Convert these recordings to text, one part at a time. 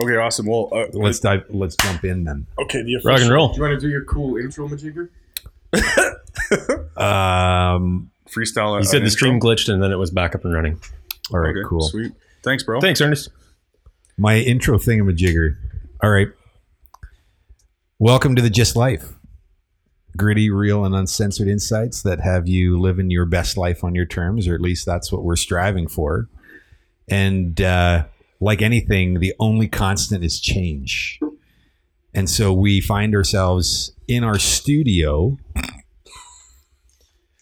Okay, awesome. Well, uh, Let's dive. Let's jump in then. okay, the Rock and roll. Do you want to do your cool intro, Majigger? Um. freestyle. You said the stream glitched and then it was back up and running. All right. Okay, cool. Sweet. Thanks, bro. Thanks, Ernest. My intro thingamajigger. All right. Welcome to the Gyst Life. Gritty, real, and uncensored insights that have you living your best life on your terms, or at least that's what we're striving for. And uh, like anything, the only constant is change. And so we find ourselves in our studio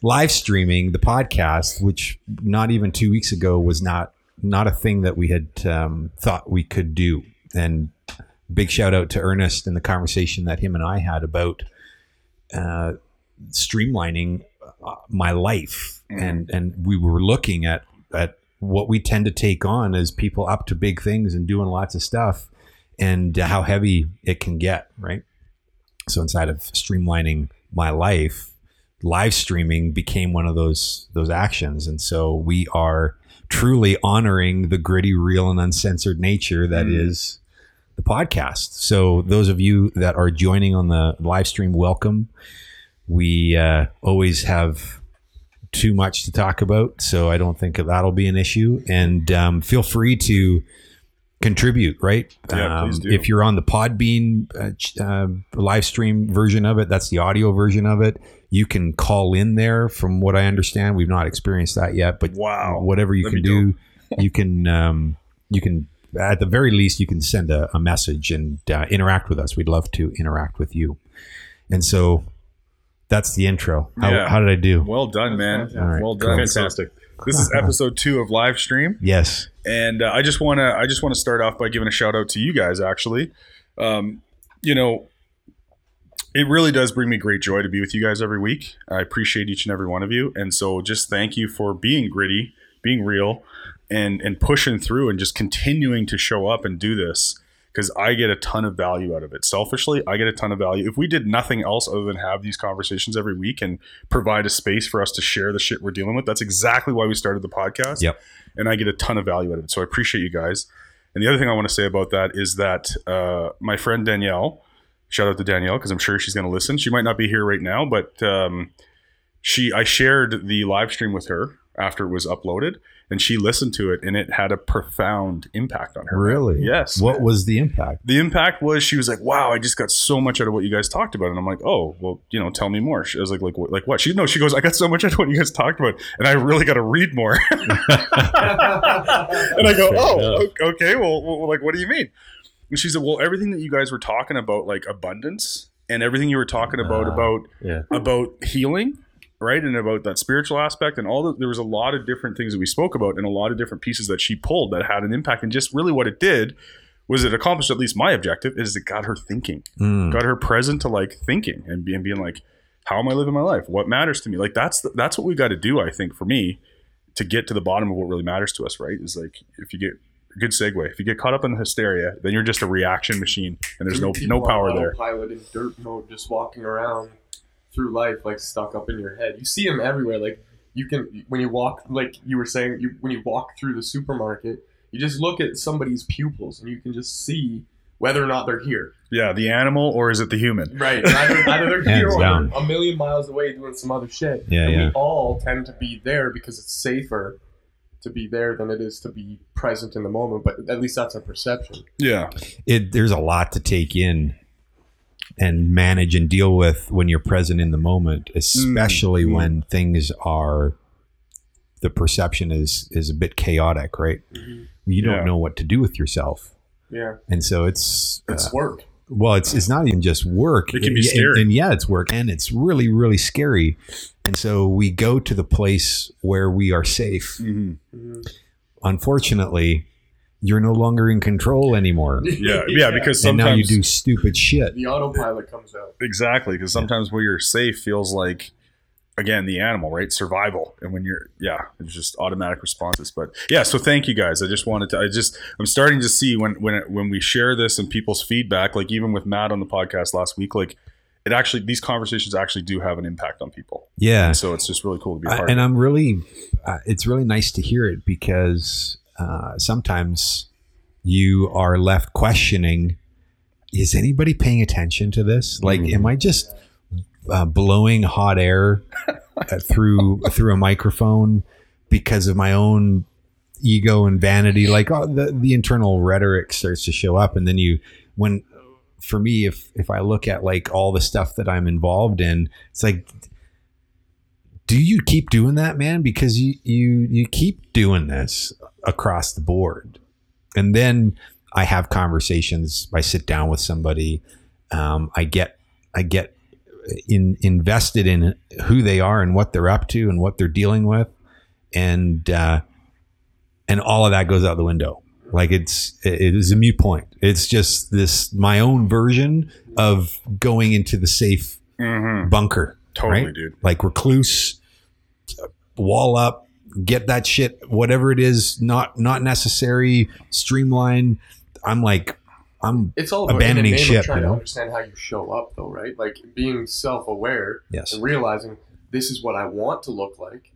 live streaming the podcast, which not even two weeks ago was not not a thing that we had um, thought we could do. And big shout out to Ernest and the conversation that him and I had about uh, streamlining uh, my life, and and we were looking at at what we tend to take on as people up to big things and doing lots of stuff, and how heavy it can get, right? So inside of streamlining my life, live streaming became one of those those actions, and so we are truly honoring the gritty, real, and uncensored nature that is the podcast. So those of you that are joining on the live stream, welcome. We uh, always have too much to talk about, so I don't think that'll be an issue. And um, feel free to contribute. Right? Yeah, um, please do. If you're on the Podbean uh, uh, live stream version of it, that's the audio version of it. You can call in there. From what I understand, we've not experienced that yet, but Wow. whatever you That'd can do, you can um, you can at the very least you can send a, a message and uh, interact with us. We'd love to interact with you. And so that's the intro. How, Yeah. how did I do? Well done, man. Fantastic. All right, well done. cool. Fantastic. this is episode two of live stream. Yes. and uh, I just want to I just want to start off by giving a shout out to you guys. Actually, um, you know, it really does bring me great joy to be with you guys every week. I appreciate each and every one of you, and so just thank you for being gritty, being real, and and pushing through and just continuing to show up and do this because I get a ton of value out of it. Selfishly, I get a ton of value. If we did nothing else other than have these conversations every week and provide a space for us to share the shit we're dealing with, that's exactly why we started the podcast Yep. and I get a ton of value out of it. So I appreciate you guys. And the other thing I want to say about that is that uh, my friend Danielle, shout out to Danielle because I'm sure she's going to listen. She might not be here right now, but um, she I shared the live stream with her after it was uploaded, and she listened to it, and it had a profound impact on her. Really? Yes. What was the impact? The impact was she was like, "Wow, I just got so much out of what you guys talked about," and I'm like, "Oh, well, you know, tell me more." She was like, "Like, what, like what?" She no, she goes, "I got so much out of what you guys talked about, and I really got to read more." and I go, Fair "Oh, enough. okay. Well, well, like, what do you mean?" And she said, "Well, everything that you guys were talking about, like abundance, and everything you were talking about Ah. about Yeah. about healing." Right, and about that spiritual aspect, and all the, there was a lot of different things that we spoke about, and a lot of different pieces that she pulled that had an impact. And just really, what it did was it accomplished at least my objective is it got her thinking Mm. got her present to like thinking and being, being like how am i living my life? What matters to me? Like that's the, that's what we got to do i think for me to get to the bottom of what really matters to us right? Is like if you get good segue if you get caught up in the hysteria then you're just a reaction machine and there's no no power there. Pilot in dirt mode, just walking around through life like stuck up in your head. You see them everywhere. Like you can when you walk, like you were saying, you when you walk through the supermarket, you just look at somebody's pupils and you can just see whether or not they're here. yeah the animal or is it the human Right. Either, either they're here or down. a million miles away doing some other shit. Yeah, and yeah. we all tend to be there because it's safer to be there than it is to be present in the moment. But at least that's our perception. yeah It, there's a lot to take in and manage and deal with when you're present in the moment, especially Mm. when things are the perception is is a bit chaotic, right? You don't Yeah. know what to do with yourself, Yeah. and so it's It's uh, work. well, it's it's not even just work. It can be scary. and, yeah, it's work, and it's really really scary. And so we go to the place where we are safe. Mhm. Unfortunately, you're no longer in control anymore, yeah yeah because and now you do stupid shit. The autopilot comes out. exactly because sometimes where you're safe feels like again the animal right? Survival. And when you're yeah it's just automatic responses. But yeah so thank you guys. I just wanted to i just i'm starting to see when when it, when we share this and people's feedback like even with matt on the podcast last week like it actually these conversations actually do have an impact on people. Yeah, and so it's just really cool to be a I- part and of it. I'm really, uh, it's really nice to hear it because uh, sometimes you are left questioning is anybody paying attention to this? Like am i just uh, blowing hot air through through a microphone because of my own ego and vanity? Like uh, the, the internal rhetoric starts to show up and then you when for me if if i look at like all the stuff that i'm involved in it's like do you keep doing that man? Because you you you keep doing this across the board and then i have conversations i sit down with somebody um, i get i get in invested in who they are and what they're up to and what they're dealing with and uh, and all of that goes out the window like it's it is a mute point it's just this my own version of going into the safe Mm-hmm. bunker Totally, right? dude. like recluse wall up get that shit whatever it is not not necessary streamline i'm like i'm It's all Abandoning in the name ship, trying you know? to understand how you show up, though, right? Like being self-aware yes and realizing this is what I want to look like,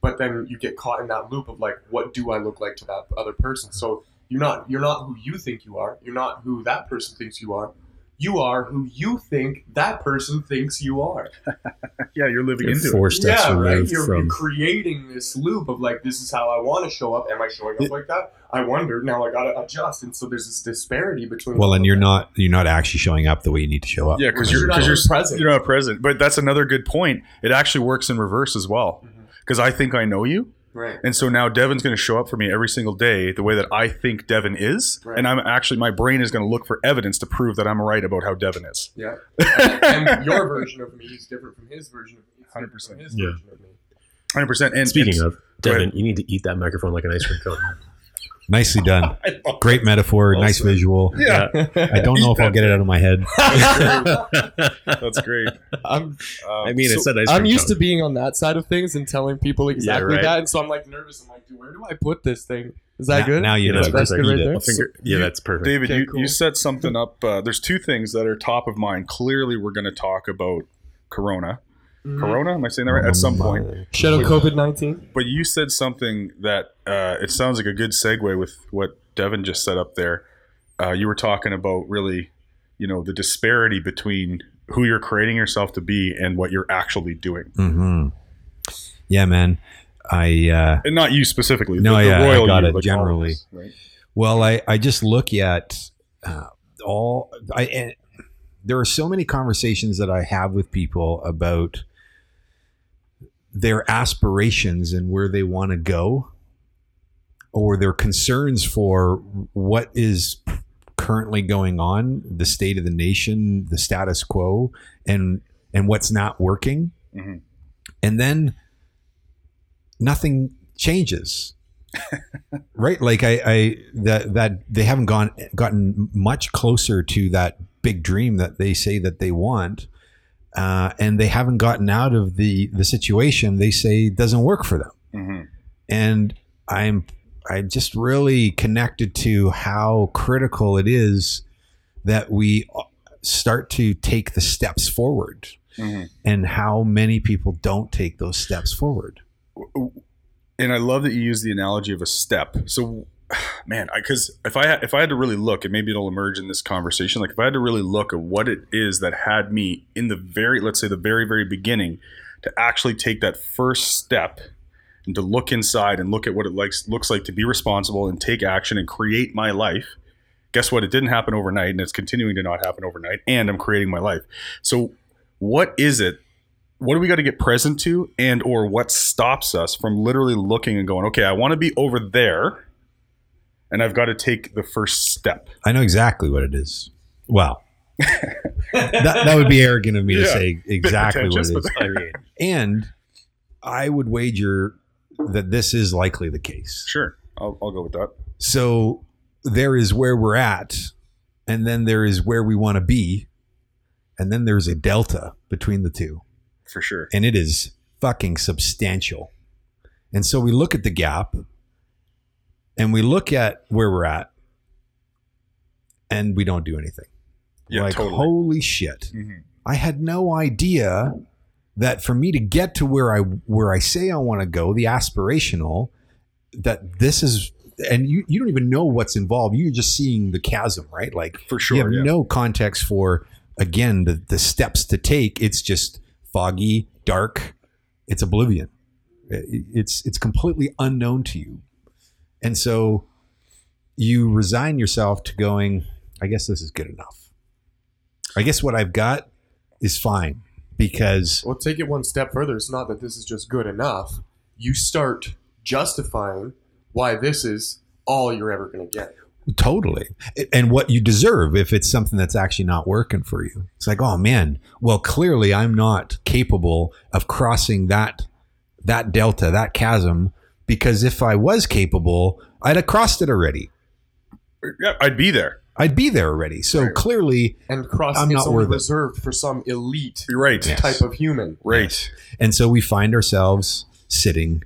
but then you get caught in that loop of like, what do I look like to that other person? So you're not you're not who you think you are. You're not who that person thinks you are. You are who you think that person thinks you are. Yeah, you're living You're into four steps yeah, right. You're, from. you're creating this loop of like, this is how I want to show up. Am I showing up like that? I wonder. Now I gotta adjust, and so there's this disparity between. well and you're that. not you're not actually showing up the way you need to show up. Yeah, because You're you're not because you're present. You're not present. But that's another good point. It actually works in reverse as well. Mm-hmm. Because I think I know you, right. and so now Devin's going to show up for me every single day the way that I think Devin is, Right. and I'm actually my brain is going to look for evidence to prove that I'm right about how Devin is. Yeah. and your version of me is different from his version of me. 100%. Yeah. version of me. Hundred percent. And Speaking and- of, Devin, you need to eat that microphone like an ice cream cone. Nicely done great metaphor nice Awesome. visual Yeah, i don't know if i'll get it out of my head that's great. I'm Um, I mean, so- it said ice I'm used to being on that side of things and telling people exactly right. that, and so I'm like nervous. I'm like, dude, where do I put this thing? Is that now, good? now you Yeah, know that's That's good right there. I'll finger- yeah, that's perfect. David, Okay, you, cool. you set something up. Uh, there's two things that are top of mind. Clearly, we're going to talk about Corona. Mhm. Corona, am I saying that right? At some point. Shadow COVID nineteen. But you said something that uh, it sounds like a good segue with what Devin just set up there. Uh, you were talking about really, you know, the disparity between who you're creating yourself to be and what you're actually doing, hmm yeah man i uh and not you specifically. No, the, the yeah, I got you, it, like generally. us, right? Well, I, I just look at uh, all I and there are so many conversations that I have with people about their aspirations and where they want to go or their concerns for what is currently going on, the state of the nation, the status quo and and what's not working. Mhm. And then nothing changes right like i i that that they haven't gone gotten much closer to that big dream that they say that they want uh, and they haven't gotten out of the the situation they say doesn't work for them Mhm. and i'm i'm just really connected to how critical it is that we start to take the steps forward Mhm. and how many people don't take those steps forward and I love that you use the analogy of a step. So, man, because if I if I had to really look, and maybe it'll emerge in this conversation, like if I had to really look at what it is that had me in the very, let's say, the very very beginning, to actually take that first step and to look inside and look at what it likes looks like to be responsible and take action and create my life. Guess what? It didn't happen overnight, and it's continuing to not happen overnight. And I'm creating my life. So, what is it what do we got to get present to and or what stops us from literally looking and going okay i want to be over there and i've got to take the first step I know exactly what it is. Well, that, that would be arrogant of me to say exactly what it is. And I would wager that this is likely the case. sure I'll, I'll go with that So there is where we're at, and then there is where we want to be, and then there's a delta between the two. for sure and it is fucking substantial. And so we look at the gap and we look at where we're at and we don't do anything. yeah like, totally holy shit. Mhm. I had no idea that for me to get to where I where I say I want to go, the aspirational, that this is and you, you don't even know what's involved. You're just seeing the chasm, right? Like For sure. you have yeah. no context for again the the steps to take. It's just foggy, dark. It's oblivion. It's it's completely unknown to you, and so you resign yourself to going. I guess this is good enough. I guess what I've got is fine because Well, take it one step further. It's not that this is just good enough. You start justifying why this is all you're ever going to get. Totally. And what you deserve if it's something that's actually not working for you. It's like, oh man, well clearly I'm not capable of crossing that that delta, that chasm because if I was capable, I'd have crossed it already. Yeah, I'd be there. I'd be there already. So Right. clearly, And crossing I'm is not only worth it. reserved for some elite You're right. Yes. type of human. Right. and so we find ourselves sitting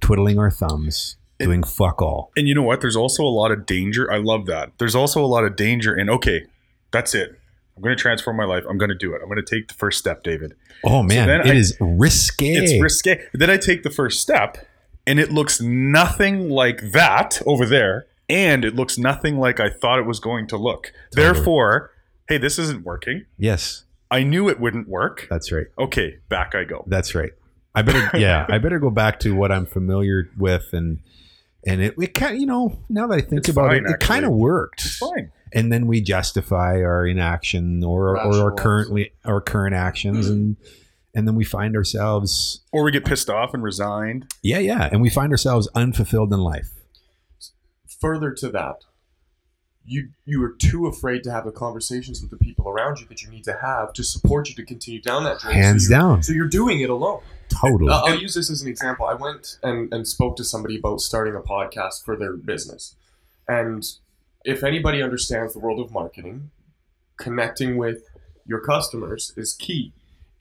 twiddling our thumbs, doing fuck all. And you know what? There's also a lot of danger. I love that. There's also a lot of danger in, okay, that's it. I'm going to transform my life. I'm going to do it. I'm going to take the first step, David. Oh man, then it I- is risque. It's risque. Then I take the first step, and it looks nothing like that over there, and it looks nothing like I thought it was going to look. Totally. Therefore, hey, this isn't working. Yes, I knew it wouldn't work. that's right. Okay, back I go. That's right. I better yeah, I better go back to what I'm familiar with and and it, it kind you know now that I think It's about fine, it, it kind of actually. worked. Fine. And then we justify our inaction or or our currently our current actions mm-hmm. and and then we find ourselves Or we get pissed off and resigned. yeah yeah and we find ourselves unfulfilled in life. Further to that, you you are too afraid to have the conversations with the people around you that you need to have to support you to continue down that journey. Hands so down. So you're doing it alone. Totally. Uh, I'll use this as an example. I went and, and spoke to somebody about starting a podcast for their business. And if anybody understands the world of marketing, connecting with your customers is key.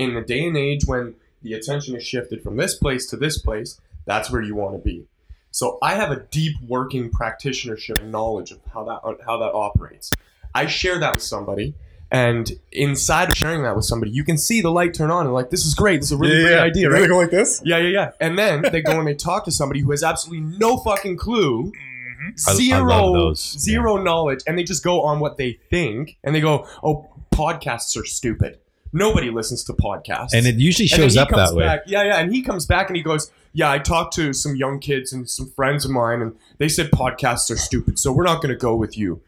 In the day and age when the attention is shifted from this place to this place, that's where you want to be. So I have a deep working practitionership knowledge of how that how that operates. I share that with somebody, and inside of sharing that with somebody, you can see the light turn on and like, this is great. This is a really great idea, right? They go like this? Yeah, yeah, yeah. And then they go and they talk to somebody who has absolutely no fucking clue, mm-hmm. I- I zero, love those. zero knowledge, and they just go on what they think, and they go, "Oh, podcasts are stupid. Nobody listens to podcasts." and it usually shows up that way. back- Yeah, yeah. And he comes back and he goes, "Yeah, I talked to some young kids and some friends of mine, and they said podcasts are stupid, so we're not going to go with you."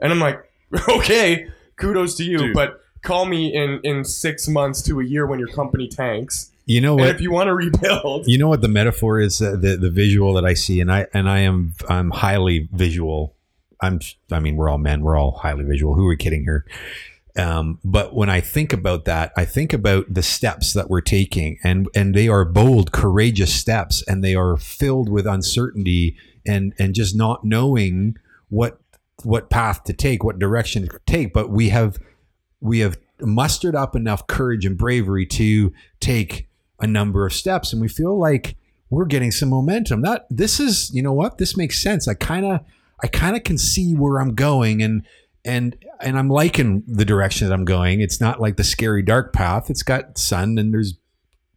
And I'm like, "Okay, kudos to you, Dude. but." Call me in in six months to a year when your company tanks, You know and what? if you want to rebuild, You know what the metaphor is uh, the the visual that I see and I and I am I'm highly visual. I'm I mean we're all men, we're all highly visual. Who are we kidding here? Um, but when I think about that, I think about the steps that we're taking and and they are bold, courageous steps and they are filled with uncertainty and and just not knowing what what path to take, what direction to take, but we have we have mustered up enough courage and bravery to take a number of steps and we feel like we're getting some momentum. That this is you know what? This makes sense. I kind of i kind of can see where i'm going and and and i'm liking the direction that i'm going it's not like the scary dark path it's got sun and there's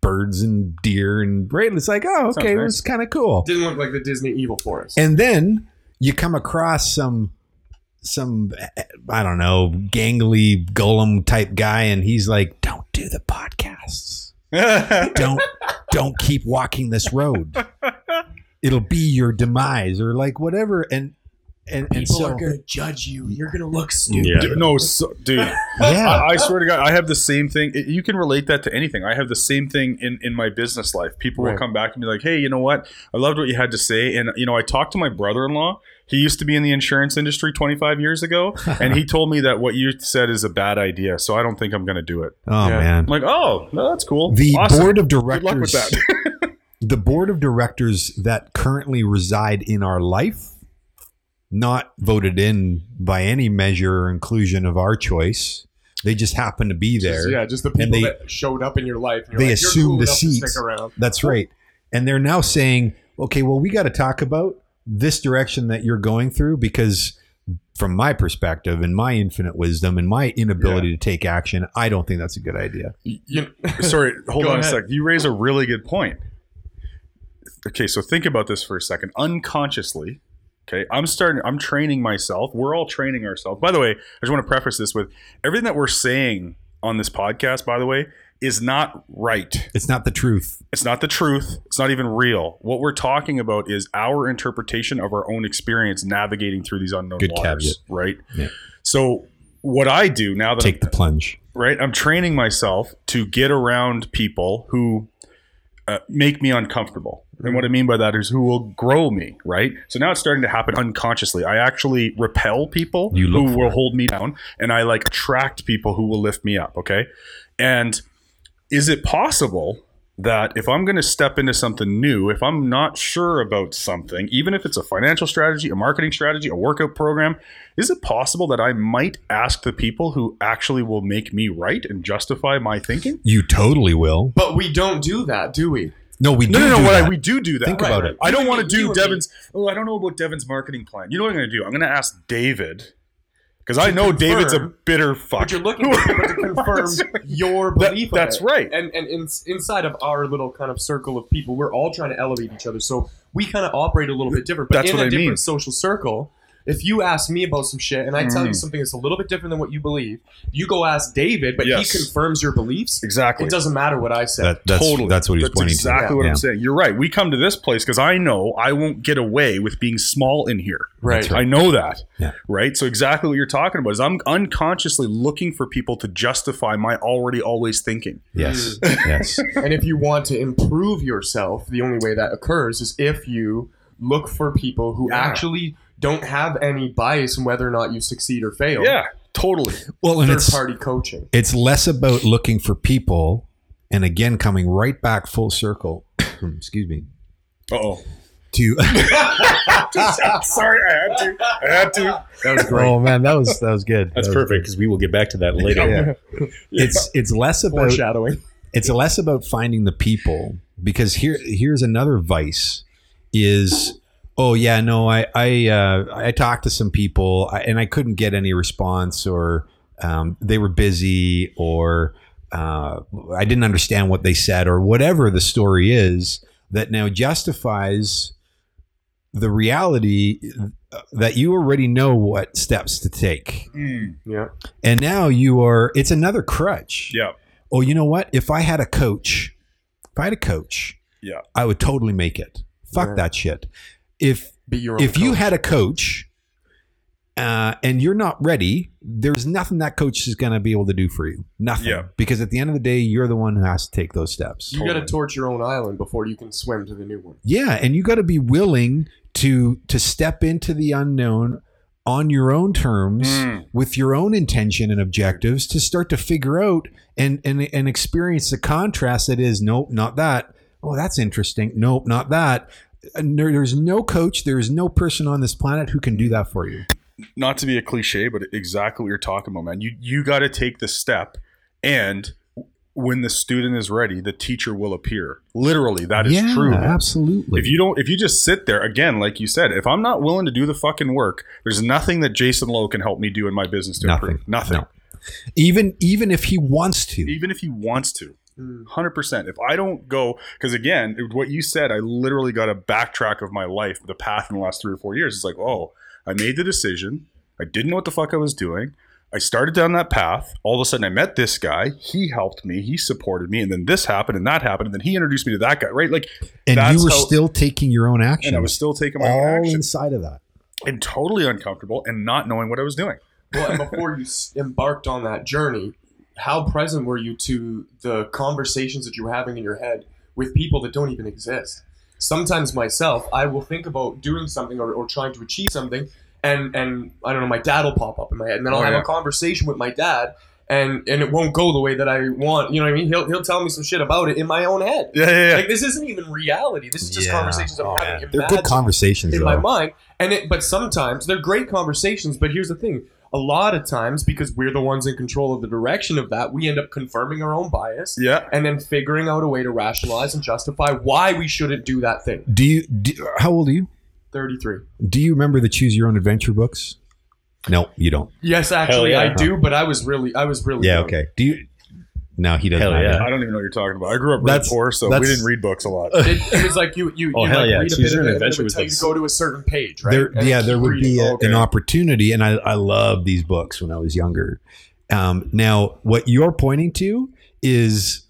birds and deer and right it's like oh okay nice. it's kind of cool didn't look like the Disney Evil Forest. and then you come across some some I don't know gangly golem type guy, and he's like, "Don't do the podcasts. Don't don't keep walking this road. It'll be your demise, or like whatever." And and and People so are gonna judge you. You're gonna look stupid. Yeah. Dude, no, so, dude. yeah, I, I swear to God, I have the same thing. You can relate that to anything. I have the same thing in, in my business life. People will come back and be like, hey, you know what? I loved what you had to say. And, you know, I talked to my brother in law. He used to be in the insurance industry 25 years ago. and he told me that what you said is a bad idea. So I don't think I'm going to do it. oh Yeah. man. I'm like, oh, no, that's cool. The Awesome. board of Good luck with directors, that. the board of directors that currently reside in our life, not voted in by any measure or inclusion of our choice. They just happen to be there. Just- yeah, just the people they- that showed up in your life. They like, you're assume cool the enough seats. That's right. And they're now saying, okay, well, we got to talk about this direction that you're going through because, from my perspective and my infinite wisdom and my inability to take action, I don't think that's a good idea. You, Sorry, hold on ahead. a sec. You raise a really good point. Okay, so think about this for a second. Unconsciously, Okay, I'm starting. I'm training myself. We're all training ourselves. By the way, I just want to preface this with everything that we're saying on this podcast. By the way, is not right. It's not the truth. It's not the truth. It's not even real. What we're talking about is our interpretation of our own experience navigating through these unknown Good waters. caveat. Right. Yeah. So what I do now that Take the plunge. right? I'm training myself to get around people who uh, make me uncomfortable. And what I mean by that is who will grow me, right? So now it's starting to happen unconsciously. I actually repel people You who will it. hold me down, and I like attract people who will lift me up, okay? And is it possible that if I'm going to step into something new, if I'm not sure about something, even if it's a financial strategy, a marketing strategy, a workout program, is it possible that I might ask the people who actually will make me right and justify my thinking? You totally will. But we don't do that, do we? No, we No, do. no, no. do what that. I, we do do that. Think Right, about right. it. I don't want to me- do and me. Devin's. Oh, I don't know about Devin's marketing plan. You know what I'm going to do? I'm going to ask David because I To know David's a bitter fuck. But you're looking for people to confirm your belief. of that's it. right. And and in, inside of our little kind of circle of people, we're all trying to elevate each other. So we kind of operate a little bit different. But That's in what a I different mean. social circle, if you ask me about some shit and I tell you Mm. something that's a little bit different than what you believe, you go ask David, but Yes. he confirms your beliefs. exactly. It doesn't matter what I say. That, that's, totally. that's what he's That's pointing to. exactly to. what Yeah. I'm saying. You're right. We come to this place because I know I won't get away with being small in here. right. I know that. Yeah. Right. So exactly what you're talking about is I'm unconsciously looking for people to justify my already always thinking. Yes. Mm. yes. and if you want to improve yourself, the only way that occurs is if you look for people who Yeah. actually don't have any bias in whether or not you succeed or fail. Yeah. Totally. Well, and Third it's party coaching. it's less about looking for people, and again coming right back full circle. excuse me. Uh oh. To Sorry, I had to. I had to. That was great. oh man, that was that was good. That's That was perfect because we will get back to that later. Yeah. It's it's less about Foreshadowing. it's less about finding the people because here here's another vice is oh yeah no I I uh, I talked to some people and I couldn't get any response or um, they were busy or uh, I didn't understand what they said or whatever the story is that now justifies the reality that you already know what steps to take Mm, Yeah. and now you are it's another crutch yeah. oh, you know what? If I had a coach, if I had a coach, Yeah. I would totally make it. Fuck Yeah. that shit. If Be your own if you had a coach uh, and you're not ready, there's nothing that coach is going to be able to do for you. Nothing. Yeah. Because at the end of the day, you're the one who has to take those steps. you got to torch your own island before you can swim to the new one. Yeah, and you got to be willing to to step into the unknown on your own terms Mm. with your own intention and objectives to start to figure out and and and experience the contrast that is nope, not that. Oh, that's interesting. Nope, not that. There- there's no coach, there is no person on this planet who can do that for you. Not to be a cliche, but exactly what you're talking about, man. You you got to take the step, and when the student is ready, the teacher will appear. Literally, that is yeah, true. man. absolutely. If you don't, if you just sit there again, like you said, if I'm not willing to do the fucking work, there's nothing that Jason Lowe can help me do in my business to Nothing. improve. Nothing. No. even even if he wants to, Even if he wants to. Mm. Hundred percent. If I don't go, because again, what you said, I literally got a backtrack of my life, the path in the last three or four years. It's like, oh, I made the decision. I didn't know what the fuck I was doing. I started down that path. All of a sudden, I met this guy. He helped me. He supported me, and then this happened, and that happened, and then he introduced me to that guy. Right? Like, and you were how- still taking your own action. and I was still taking my all own action inside of that. and totally uncomfortable and not knowing what I was doing. Well, and before you s- embarked on that journey, how present were you to the conversations that you were having in your head with people that don't even exist? Sometimes myself, I will think about doing something or, or trying to achieve something, and and I don't know, my dad will pop up in my head, and then I'll Oh, have yeah. a conversation with my dad, and and it won't go the way that I want. You know what I mean? He'll he'll tell me some shit about it in my own head. Yeah, yeah, yeah. Like this isn't even reality. This is just Yeah. conversations I'm Oh, having. man. They're good conversations, in though. my mind. And it, but sometimes they're great conversations. But here's the thing: a lot of times, because we're the ones in control of the direction of that, we end up confirming our own bias yeah. and then figuring out a way to rationalize and justify why we shouldn't do that thing. Do you? Do, how old are you? Thirty-three. Do you remember the Choose Your Own Adventure books? No, you don't. Yes, actually, yeah. I do. But I was really, I was really. Yeah, young. okay. Do you? No, he doesn't. Hell have yeah. I don't even know what you're talking about. I grew up really That's- poor, so we that's- didn't read books a lot. It, it was like you you, you Oh, hell like yeah. read a Choose bit your of it, and it adventure would with tell you to this. go to a certain page, right? There, And yeah, keep there would reading. be a, okay. an opportunity, and I, I love these books when I was younger. Um, now, what you're pointing to is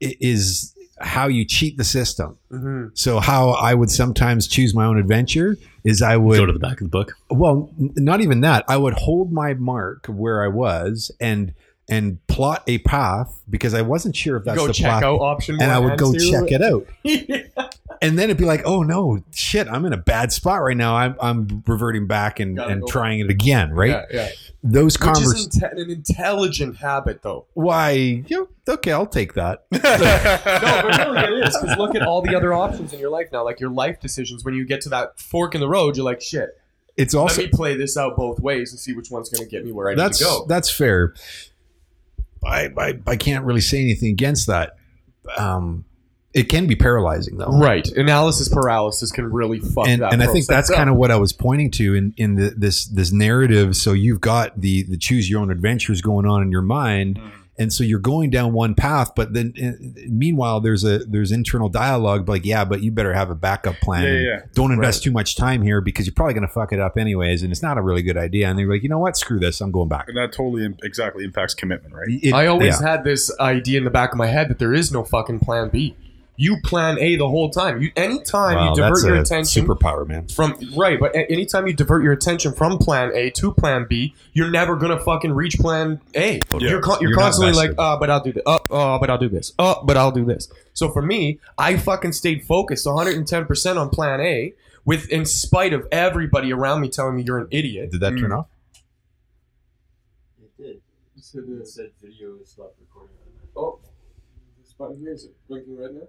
is how you cheat the system. Mhm. So, how I would sometimes choose my own adventure is I would Go to the back of the book. well, n- not even that. I would hold my mark where I was and and plot a path because I wasn't sure if that's go the check out option and I would go two. check it out. and then it'd be like, oh no, shit, I'm in a bad spot right now. I'm I'm reverting back and, Gotta and go trying it again, right? Yeah, yeah. Those conversations. inte- an intelligent habit, though. Why? You know, okay, I'll take that. No, but really it is because look at all the other options in your life now, like your life decisions. When you get to that fork in the road, you're like, shit. It's also let me play this out both ways and see which one's going to get me where I that's need to go. that's fair. I, I I can't really say anything against that. Um, it can be paralyzing though. Right, analysis paralysis can really fuck and, that. and I think that's process kind of what I was pointing to in in the, this this narrative. So you've got the the choose your own adventures going on in your mind, Mm. And so you're going down one path. But then, uh, meanwhile, there's a there's internal dialogue like, yeah, but you better have a backup plan. Yeah, yeah, yeah. Don't invest too much time here because you're probably going to fuck it up anyways, and it's not a really good idea. And they're like, you know what, screw this, I'm going back. and that totally im- exactly impacts commitment, right? It- I always yeah. had this idea in the back of my head that there is no fucking plan B. You plan A the whole time. You anytime Wow, you divert that's your a attention superpower, man. from right, but a- anytime you divert your attention from plan A to plan B, you're never gonna fucking reach plan A. Oh, you're con- you're, You're constantly like, uh, vested. oh, uh, uh, but I'll do this. Oh, oh, but I'll do this. Oh, but I'll do this. So for me, I fucking stayed focused 110 percent on plan A, with in spite of everybody around me telling me you're an idiot. Did that mm. turn Mm. off? It did. It said video stopped recording. Oh, this button here is it blinking right now?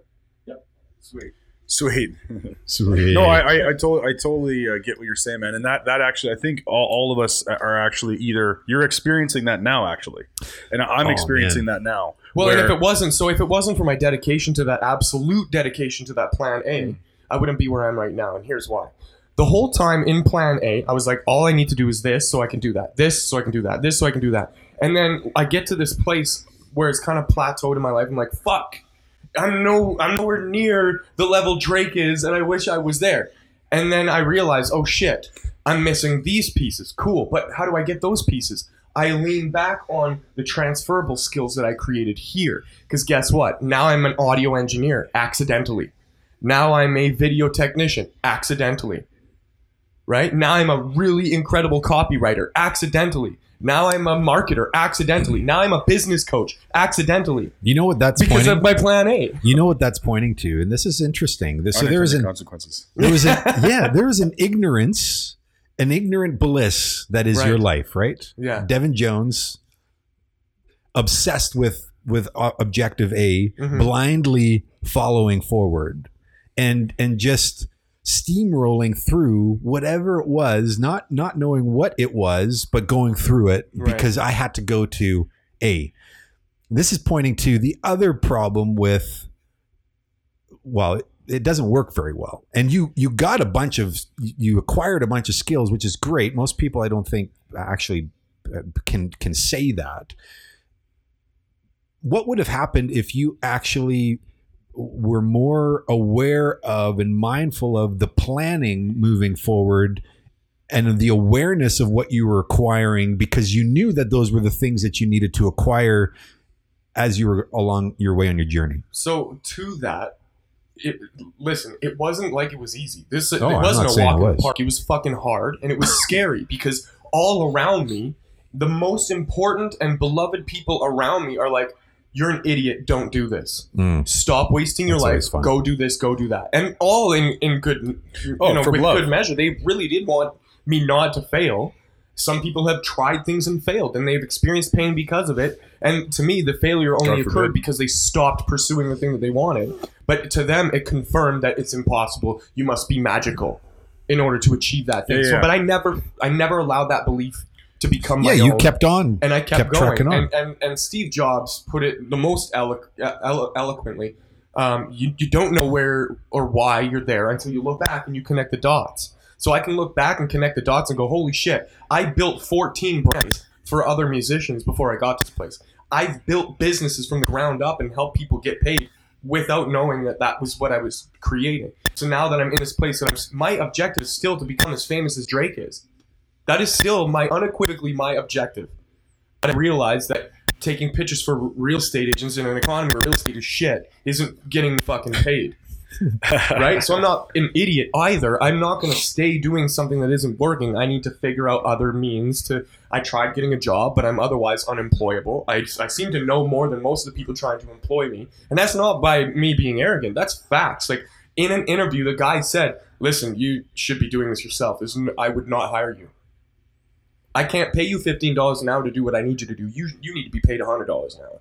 Yep. Sweet. Sweet. Sweet. No, I, I, I, totally, I totally uh, get what you're saying, man. And that, that actually, I think all, all of us are actually either you're experiencing that now, actually, and I'm Oh, experiencing that now. Well, and if it wasn't, so if it wasn't for my dedication to that absolute dedication to that plan A, I wouldn't be where I am right now. And here's why. The whole time in plan A, I was like, all I need to do is this so I can do that, this so I can do that, this so I can do that. And then I get to this place where it's kind of plateaued in my life. I'm like, fuck, I'm no, I'm nowhere near the level Drake is, and I wish I was there. And then I realize, oh shit, I'm missing these pieces. Cool, but how do I get those pieces? I lean back on the transferable skills that I created here. Because guess what? Now I'm an audio engineer accidentally. Now I'm a video technician accidentally. Right? Now I'm a really incredible copywriter accidentally. Now I'm a marketer accidentally. Now I'm a business coach accidentally you know what that's because pointing. of my plan A. you know what that's pointing to, and this is interesting. This, so there is unintended an consequences. there was a yeah there is an ignorance an ignorant bliss that is your life right Yeah. devin jones obsessed with with uh, objective a Mhm. blindly following forward and and just steamrolling through whatever it was not not knowing what it was but going through it Right. because i had to go to a. This is pointing to the other problem with well it, it doesn't work very well. And you you got a bunch of you acquired a bunch of skills which is great. Most people i don't think actually uh, can can say that. What would have happened if you actually were more aware of and mindful of the planning moving forward and the awareness of what you were acquiring because you knew that those were the things that you needed to acquire as you were along your way on your journey. So to that, it, listen, it wasn't like it was easy. This Oh, it wasn't a walk in the park. It was fucking hard, and it was scary because all around me, the most important and beloved people around me are like, "You're an idiot. Don't do this. Stop wasting your That's life. Go do this. Go do that." And all in in good, you Oh, know, with love. good measure. They really did want me not to fail. Some people have tried things and failed, and they've experienced pain because of it. And to me, the failure only occurred because they stopped pursuing the thing that they wanted. But to them, it confirmed that it's impossible. You must be magical in order to achieve that thing. Yeah, So, but I never, I never allowed that belief to become Yeah, you own. kept on. and I kept, kept going. And, and and Steve Jobs put it the most elo- elo- eloquently. Um, you, you don't know where or why you're there until you look back and you connect the dots. So I can look back and connect the dots and go, holy shit! I built 14 brands for other musicians before I got to this place. I've built businesses from the ground up and helped people get paid without knowing that that was what I was creating. So now that I'm in this place, that I'm, my objective is still to become as famous as Drake is. That is still my unequivocally my objective. But I realize that taking pictures for real estate agents in an economy where real estate is shit isn't getting fucking paid. right? So I'm not an idiot either. I'm not going to stay doing something that isn't working. I need to figure out other means to. I tried getting a job, but I'm otherwise unemployable. I, I seem to know more than most of the people trying to employ me. And that's not by me being arrogant. That's facts. Like in an interview, the guy said, listen, you should be doing this yourself. I would not hire you. I can't pay you $15 an hour to do what I need you to do. You, you need to be paid $100 an hour.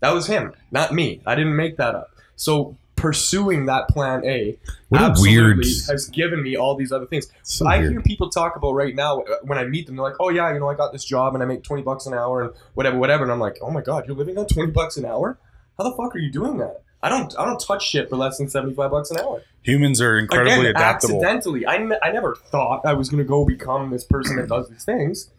That was him, not me. I didn't make that up. So pursuing that plan A What absolutely weird. has given me all these other things. So I weird. hear people talk about right now uh, when I meet them, they're like, "Oh yeah, you know, I got this job and I make twenty bucks an hour and whatever, whatever." And I'm like, "Oh my god, you're living on twenty bucks an hour? How the fuck are you doing that?" I don't, I don't touch shit for less than seventy five bucks an hour. Humans are incredibly Again, adaptable. accidentally, I, ne- I never thought I was gonna go become this person that does these things.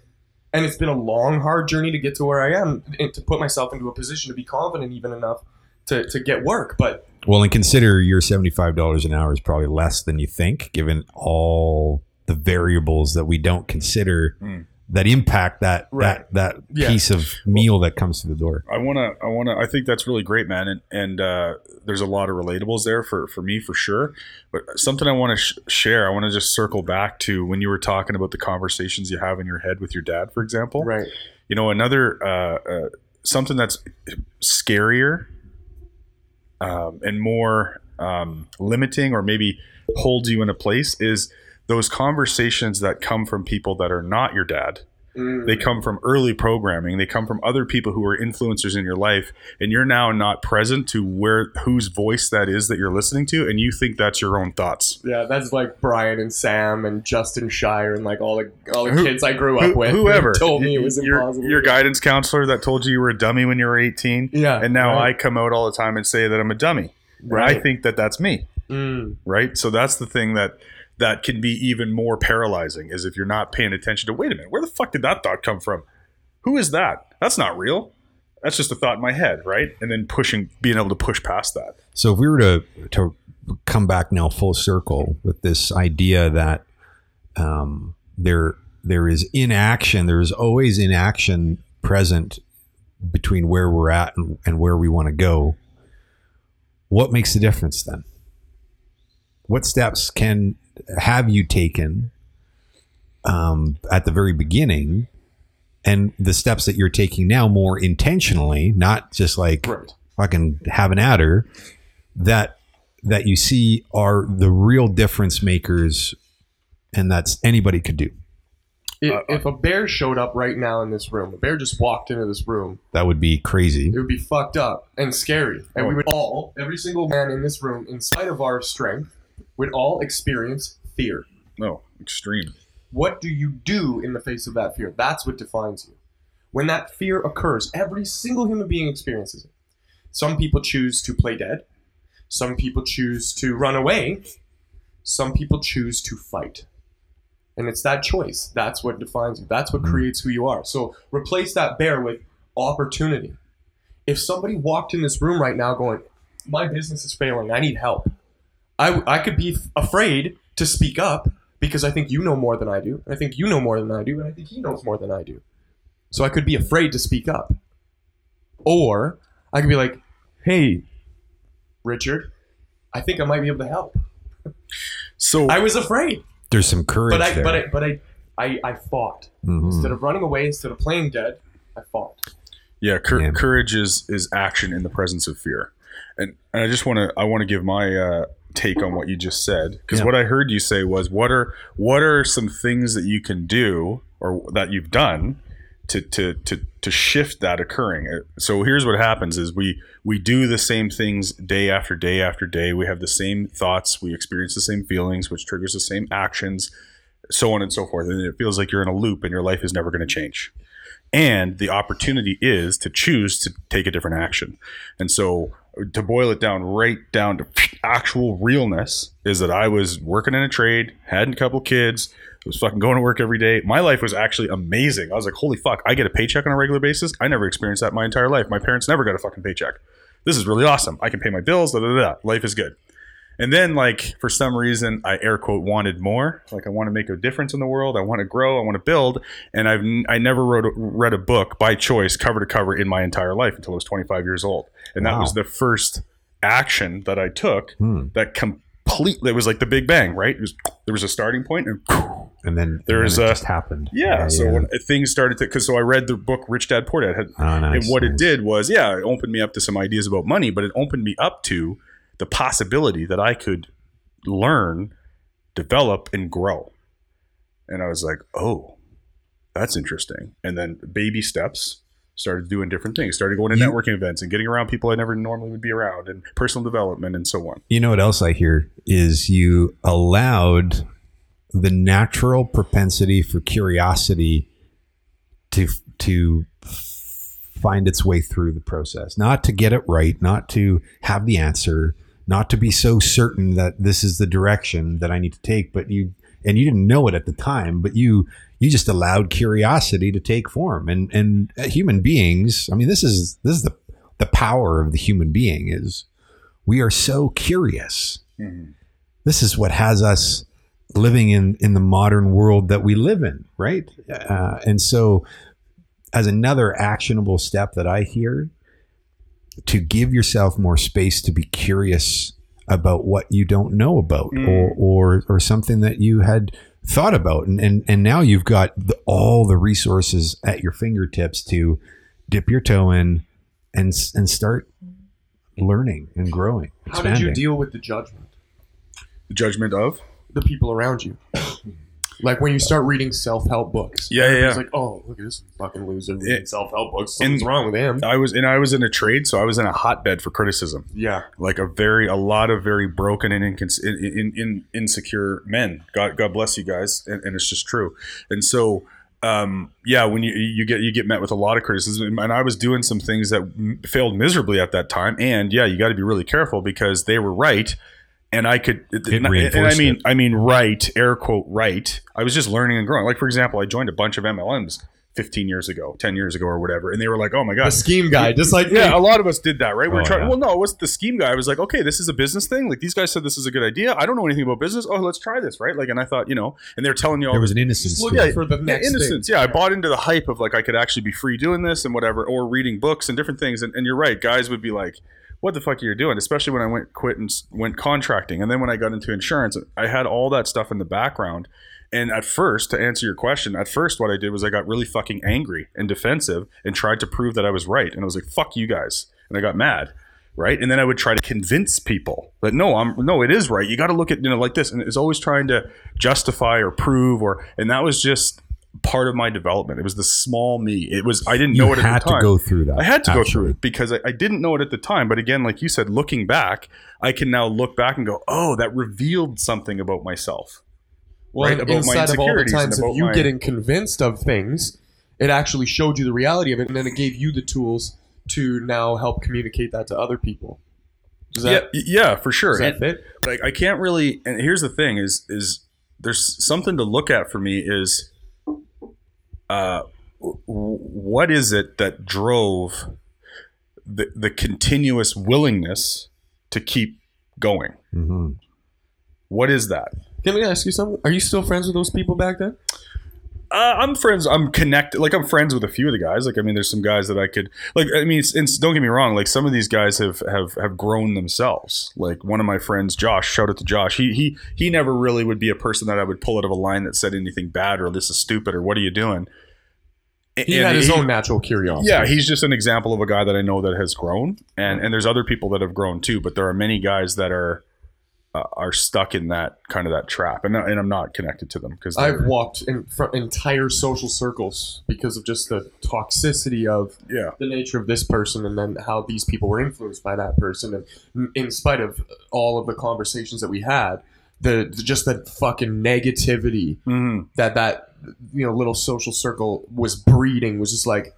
And it's been a long, hard journey to get to where I am and to put myself into a position to be confident even enough to, to get work. But Well, and consider your seventy-five dollars an hour is probably less than you think, given all the variables that we don't consider Mm. That impact that Right. that that Yeah. piece of meal that comes through the door. I want to, I want to, I think that's really great, man. And, and uh, there's a lot of relatables there for, for me, for sure. But something I want to sh- share, I want to just circle back to when you were talking about the conversations you have in your head with your dad, for example. right, You know, another, uh, uh, something that's scarier um, and more um, limiting or maybe holds you in a place is those conversations that come from people that are not your dad Mm. they come from early programming they come from other people who are influencers in your life and you're now not present to where whose voice that is that you're listening to and you think that's your own thoughts Yeah, that's like Brian and Sam and Justin Shire and like all the all the Who- kids I grew Who- up with. whoever told me it was impossible. your guidance counselor that told you you were a dummy when you were 18 yeah, and now right. i come out all the time and say that i'm a dummy and i think that that's me Mm. right so that's the thing that that can be even more paralyzing is if you're not paying attention to wait a minute where the fuck did that thought come from who is that that's not real that's just a thought in my head right and then pushing being able to push past that So if we were to to come back now full circle with this idea that um, there there is inaction, there is always inaction present between where we're at and, and where we want to go. What makes the difference then? What steps can have you taken um, at the very beginning, and the steps that you're taking now more intentionally, not just like Right. fucking having at her that that you see are the real difference makers and that's anybody could do? If, Uh, if a bear showed up right now in this room, a bear just walked into this room, that would be crazy. it would be fucked up and scary, and we would all, every single man in this room, in spite of our strength, would all experience fear. no extreme What do you do in the face of that fear? That's what defines you. When that fear occurs, every single human being experiences it. Some people choose to play dead. Some people choose to run away. Some people choose to fight. And it's that choice. That's what defines you. That's what mm-hmm. creates who you are. So replace that bear with opportunity. If somebody walked in this room right now going, My business is failing, I need help, I, I could be f- afraid to speak up because I think you know more than I do. and I think you know more than I do. And I think he knows more than I do. So I could be afraid to speak up. Or I could be like, hey, Richard, I think I might be able to help. so I was afraid, there's some courage but I, there but I, but I, I, I fought. Mhm. Instead of running away, instead of playing dead, I fought. Yeah, cour- Yeah. courage is is action in the presence of fear, and and I just want to I want to give my uh, take on what you just said because Yeah. what I heard you say was what are what are some things that you can do or that you've done to to to to shift that occurring. Uh, So here's what happens: is we we do the same things day after day after day. We have the same thoughts, we experience the same feelings, which triggers the same actions, so on and so forth, and it feels like you're in a loop, and your life is never going to change and the opportunity is to choose to take a different action. And so to boil it down right down to actual realness is that I was working in a trade, had a couple kids, was fucking going to work every day. My life was actually amazing. I was like, holy fuck, I get a paycheck on a regular basis. I never experienced that my entire life. My parents never got a fucking paycheck. This is really awesome. I can pay my bills. Da, da, da. Life is good. And then, like, for some reason, I air quote wanted more. Like, I want to make a difference in the world. I want to grow. I want to build. And I've n- I never wrote a, read a book by choice, cover to cover, in my entire life until I was 25 years old. And that was the first action that I took Hmm. that completely. It was like the Big Bang, right? It was, there was a starting point, and And then There and then it a- just happened. yeah. so when things started to, because so I read the book Rich Dad Poor Dad, had, Oh, nice, and what it did was, yeah, it opened me up to some ideas about money, but it opened me up to the possibility that I could learn, develop, and grow. And I was like, oh, that's interesting. And then baby steps started doing different things, started going to You- networking events and getting around people I never normally would be around, and personal development and so on. You know what else I hear is you allowed the natural propensity for curiosity to to find its way through the process, not to get it right, not to have the answer, not to be so certain that this is the direction that I need to take, but you and you didn't know it at the time, but you you just allowed curiosity to take form and and uh, human beings, I mean this is this is the the power of the human being is we are so curious. This is what has us living in in the modern world that we live in, right? Uh, and so, as another actionable step that I hear, to give yourself more space to be curious about what you don't know about, Mm. or or or something that you had thought about, and and, and now you've got the, all the resources at your fingertips to dip your toe in and and start learning and growing. How did you deal with the judgment? The judgment of? The people around you. Like when you start reading self-help books. Yeah, yeah, It's yeah. like, oh, look at this fucking loser reading self-help books. and- Something's wrong with him. I was, and I was in a trade, so I was in a hotbed for criticism. Yeah. like a very a lot of very broken and incons- in, in, in, insecure men. God God bless you guys, and, and it's just true. And so, um, yeah, when you you get you get met with a lot of criticism, and I was doing some things that m- failed miserably at that time. And yeah, you got to be really careful because they were right. And I could, and, and I mean, it. I mean, right, air quote, right. I was just learning and growing. Like for example, I joined a bunch of MLMs 15 years ago, 10 years ago, or whatever, and they were like, "Oh my god, The scheme guy, just like yeah, me. a lot of us did that, right? We're Oh, trying. yeah. Well, no, it was the scheme guy. I was like, okay, this is a business thing. Like these guys said this is a good idea. I don't know anything about business. Oh, let's try this, right? Like, and I thought, you know, and they're telling you all There was an innocence. Just to looking it. for the yeah, next thing. innocence. Yeah, I bought into the hype of like I could actually be free doing this and whatever, or reading books and different things. And, and you're right, guys would be like, "What the fuck are you doing?" Especially when I went quit and went contracting, and then when I got into insurance, I had all that stuff in the background. And at first, to answer your question, at first, what I did was I got really fucking angry and defensive and tried to prove that I was right. And I was like, "Fuck you guys," and I got mad. Right, and then I would try to convince people that no, I'm no, it is right. You got to look at you know like this, and it's always trying to justify or prove or, and that was just part of my development. It was the small me. It was I didn't you know it had at the time. to go through that. I had to go through it because I, I didn't know it at the time. But again, like you said, looking back, I can now look back and go, oh, that revealed something about myself. Well, right, about my inside of all the insecurities times of about you my- getting convinced of things, it actually showed you the reality of it, and then it gave you the tools to now help communicate that to other people. Does that, yeah, yeah, for sure. does that And, fit? like I can't really. And here's the thing: is is there's something to look at for me is, uh, w- what is it that drove the the continuous willingness to keep going? Mhm. What is that? Can we ask you something? Are you still friends with those people back then? Uh, I'm friends. I'm connected. Like I'm friends with a few of the guys. Like I mean, there's some guys that I could like. I mean, it's, it's, don't get me wrong. Like some of these guys have have have grown themselves. Like one of my friends, Josh. Shout out to Josh. He he he never really would be a person that I would pull out of a line that said anything bad or this is stupid or what are you doing. He And had his he- own natural curiosity. Yeah, he's just an example of a guy that I know that has grown, and and there's other people that have grown too. But there are many guys that are uh, are stuck in that kind of that trap, and and I'm not connected to them because I've walked in front entire social circles because of just the toxicity of yeah. the nature of this person and then how these people were influenced by that person. And in spite of all of the conversations that we had the just that fucking negativity Mhm. that that you know little social circle was breeding was just like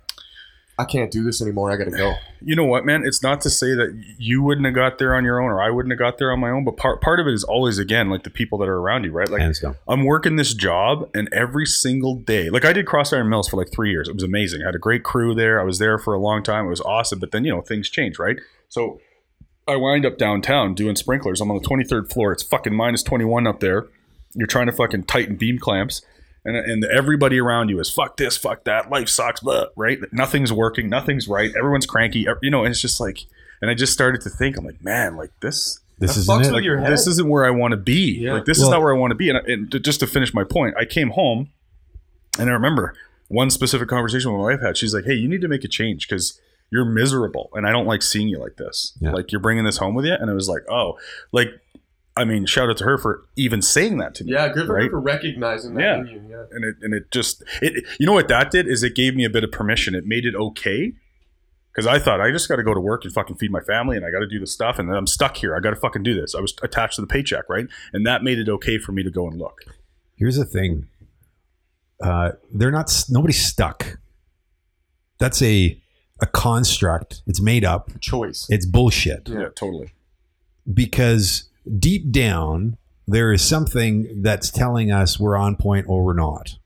I can't do this anymore. I gotta go. you know what, man? It's not to say that you wouldn't have got there on your own or I wouldn't have got there on my own, but part part of it is always again like the people that are around you, right? Like Hands down. I'm working this job, and every single day, like I did Cross Iron Mills for like three years. It was amazing. I had a great crew there. I was there for a long time. It was awesome. But then you know things change, right? So I wind up downtown doing sprinklers. I'm on the 23rd floor. It's fucking minus 21 up there. You're trying to fucking tighten beam clamps. And, and everybody around you is fuck this, fuck that, life sucks, blah, right? Nothing's working, nothing's right, everyone's cranky, you know. And it's just like, and I just started to think, I'm like, man, like this, This That is fucks it. with this isn't where I want to be. Yeah. Like this is not where I want to be. And, and to- just to finish my point, I came home, and I remember one specific conversation with my wife had. She's like, "Hey, you need to make a change because you're miserable, and I don't like seeing you like this. Yeah. Like you're bringing this home with you." And I was like, "Oh, like." I mean, shout out to her for even saying that to me. Yeah, good for Right? her for recognizing that Yeah. you. Yeah. and it and it just it you know what that did is it gave me a bit of permission. It made it okay because I thought I just got to go to work and fucking feed my family and I got to do this stuff and I'm stuck here. I got to fucking do this. I was attached to the paycheck, right? And that made it okay for me to go and look. Here's the thing. Uh, they're not. Nobody's stuck. That's a a construct. It's made up. Choice. It's bullshit. Yeah, totally. Because deep down there is something that's telling us we're on point or we're not.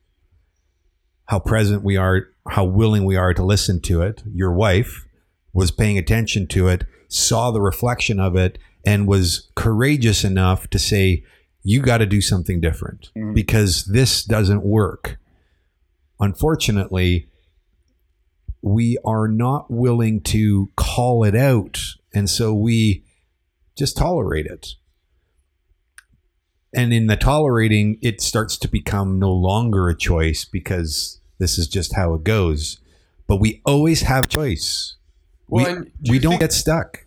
How present we are, how willing we are to listen to it. Your wife was paying attention to it, saw the reflection of it, and was courageous enough to say, You got to do something different Mhm. because this doesn't work. Unfortunately, we are not willing to call it out. And so we just tolerate it. And in the tolerating, it starts to become no longer a choice because this is just how it goes. But we always have choice. Well, we do we don't think- get stuck.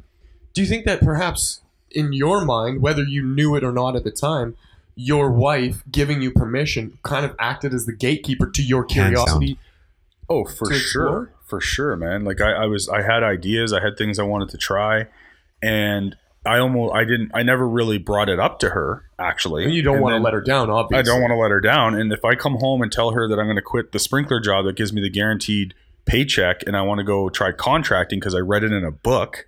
Do you think that perhaps in your mind, whether you knew it or not at the time, your wife giving you permission kind of acted as the gatekeeper to your curiosity? Oh, for sure. For sure, man. Like I, I was I had ideas, I had things I wanted to try and I almost I didn't I never really brought it up to her actually. And you don't want to let her down, obviously. I don't want to let her down. And if I come home and tell her that I'm going to quit the sprinkler job that gives me the guaranteed paycheck and I want to go try contracting because I read it in a book,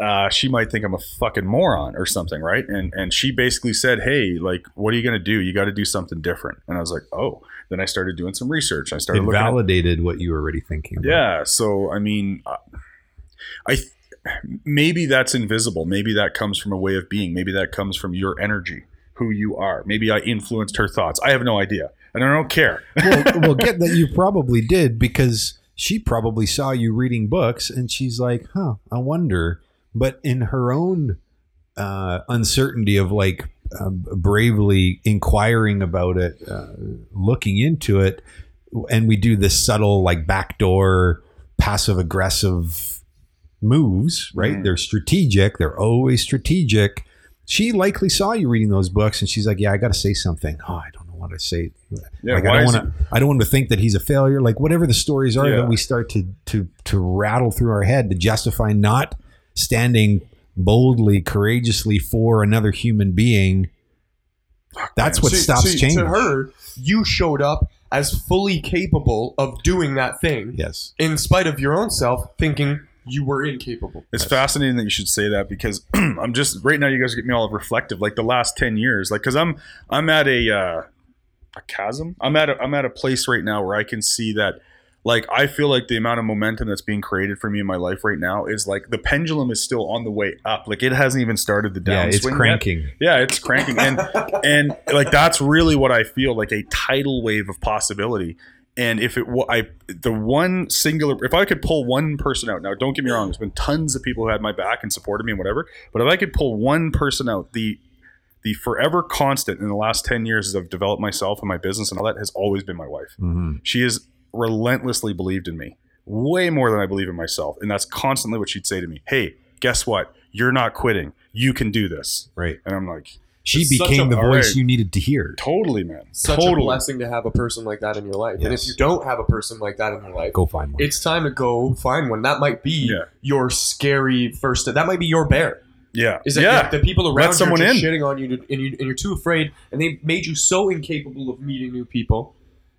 uh, she might think I'm a fucking moron or something, right? And and she basically said, "Hey, like, what are you going to do? You got to do something different." And I was like, "Oh." Then I started doing some research. I started It looking. At, validated what you were already thinking. About. yeah. So I mean, I th- maybe that's invisible. Maybe that comes from a way of being. Maybe that comes from your energy, who you are. Maybe I influenced her thoughts. I have no idea, and I don't care. well, well, get that you probably did because she probably saw you reading books and she's like, huh, I wonder. But in her own uh, uncertainty of like uh, bravely inquiring about it, uh, looking into it, and we do this subtle like backdoor passive aggressive moves, right? Mhm. They're strategic. They're always strategic. She likely saw you reading those books, and she's like, "Yeah, I got to say something." Oh, I don't know what to say. Yeah, like I don't want to. I don't want to think that he's a failure. Like whatever the stories are Yeah. that we start to to to rattle through our head to justify not standing boldly, courageously for another human being. That's what To- stops to, change. To her, you showed up as fully capable of doing that thing, Yes. in spite of your own self thinking you were incapable. It's fascinating that you should say that because I'm just right now. You guys get me all reflective. Like the last ten years, like because I'm I'm at a uh, a chasm. I'm at a, I'm at a place right now where I can see that. Like I feel like the amount of momentum that's being created for me in my life right now is like the pendulum is still on the way up. Like it hasn't even started the downswing. Yeah, it's yet. cranking. Yeah, it's cranking, and and like that's really what I feel like a tidal wave of possibility. And if it, I, the one singular, if I could pull one person out, now don't get me wrong, there's been tons of people who had my back and supported me and whatever. But if I could pull one person out, the, the forever constant in the last ten years as I've developed myself and my business and all that has always been my wife. Mhm. She has relentlessly believed in me, way more than I believe in myself, and that's constantly what she'd say to me. Hey, guess what? You're not quitting. You can do this. Right. And I'm like, She It's became the voice right. you needed to hear. Totally, man. Such totally. a blessing to have a person like that in your life. And if you don't have a person like that in your life, Go find one. it's time to go find one. That might be Yeah. your scary first. That might be your bear. Yeah. Is that yeah. the, the people around you are someone just in. shitting on you, to, and you, and you're too afraid, and they made you so incapable of meeting new people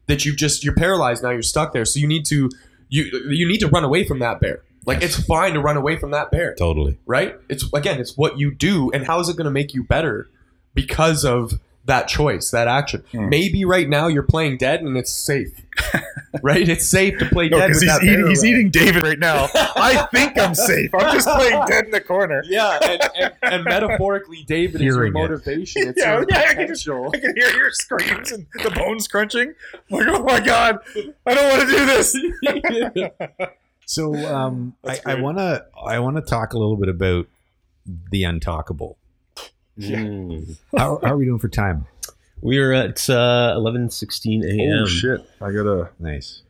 that you've just you're paralyzed now. You're stuck there. So you need to you you need to run away from that bear. Like it's fine to run away from that bear, Totally. right? It's again, it's what you do, and how is it going to make you better because of that choice, that action? Hmm. Maybe right now you're playing dead and it's safe, right? It's safe to play No, dead because with he's that eating, he's eating David right now. I think I'm safe. I'm just playing dead in the corner. Yeah, and, and, and metaphorically, David is your Hearing it. motivation. It's Yeah, your yeah, I can just- potential. I can hear your screams and the bones crunching. I'm like, oh my god, I don't want to do this. So um, I, I wanna I wanna talk a little bit about the untalkable. Mm. How, how are we doing for time? We are at uh, eleven sixteen a.m. Oh shit! I gotta. Nice.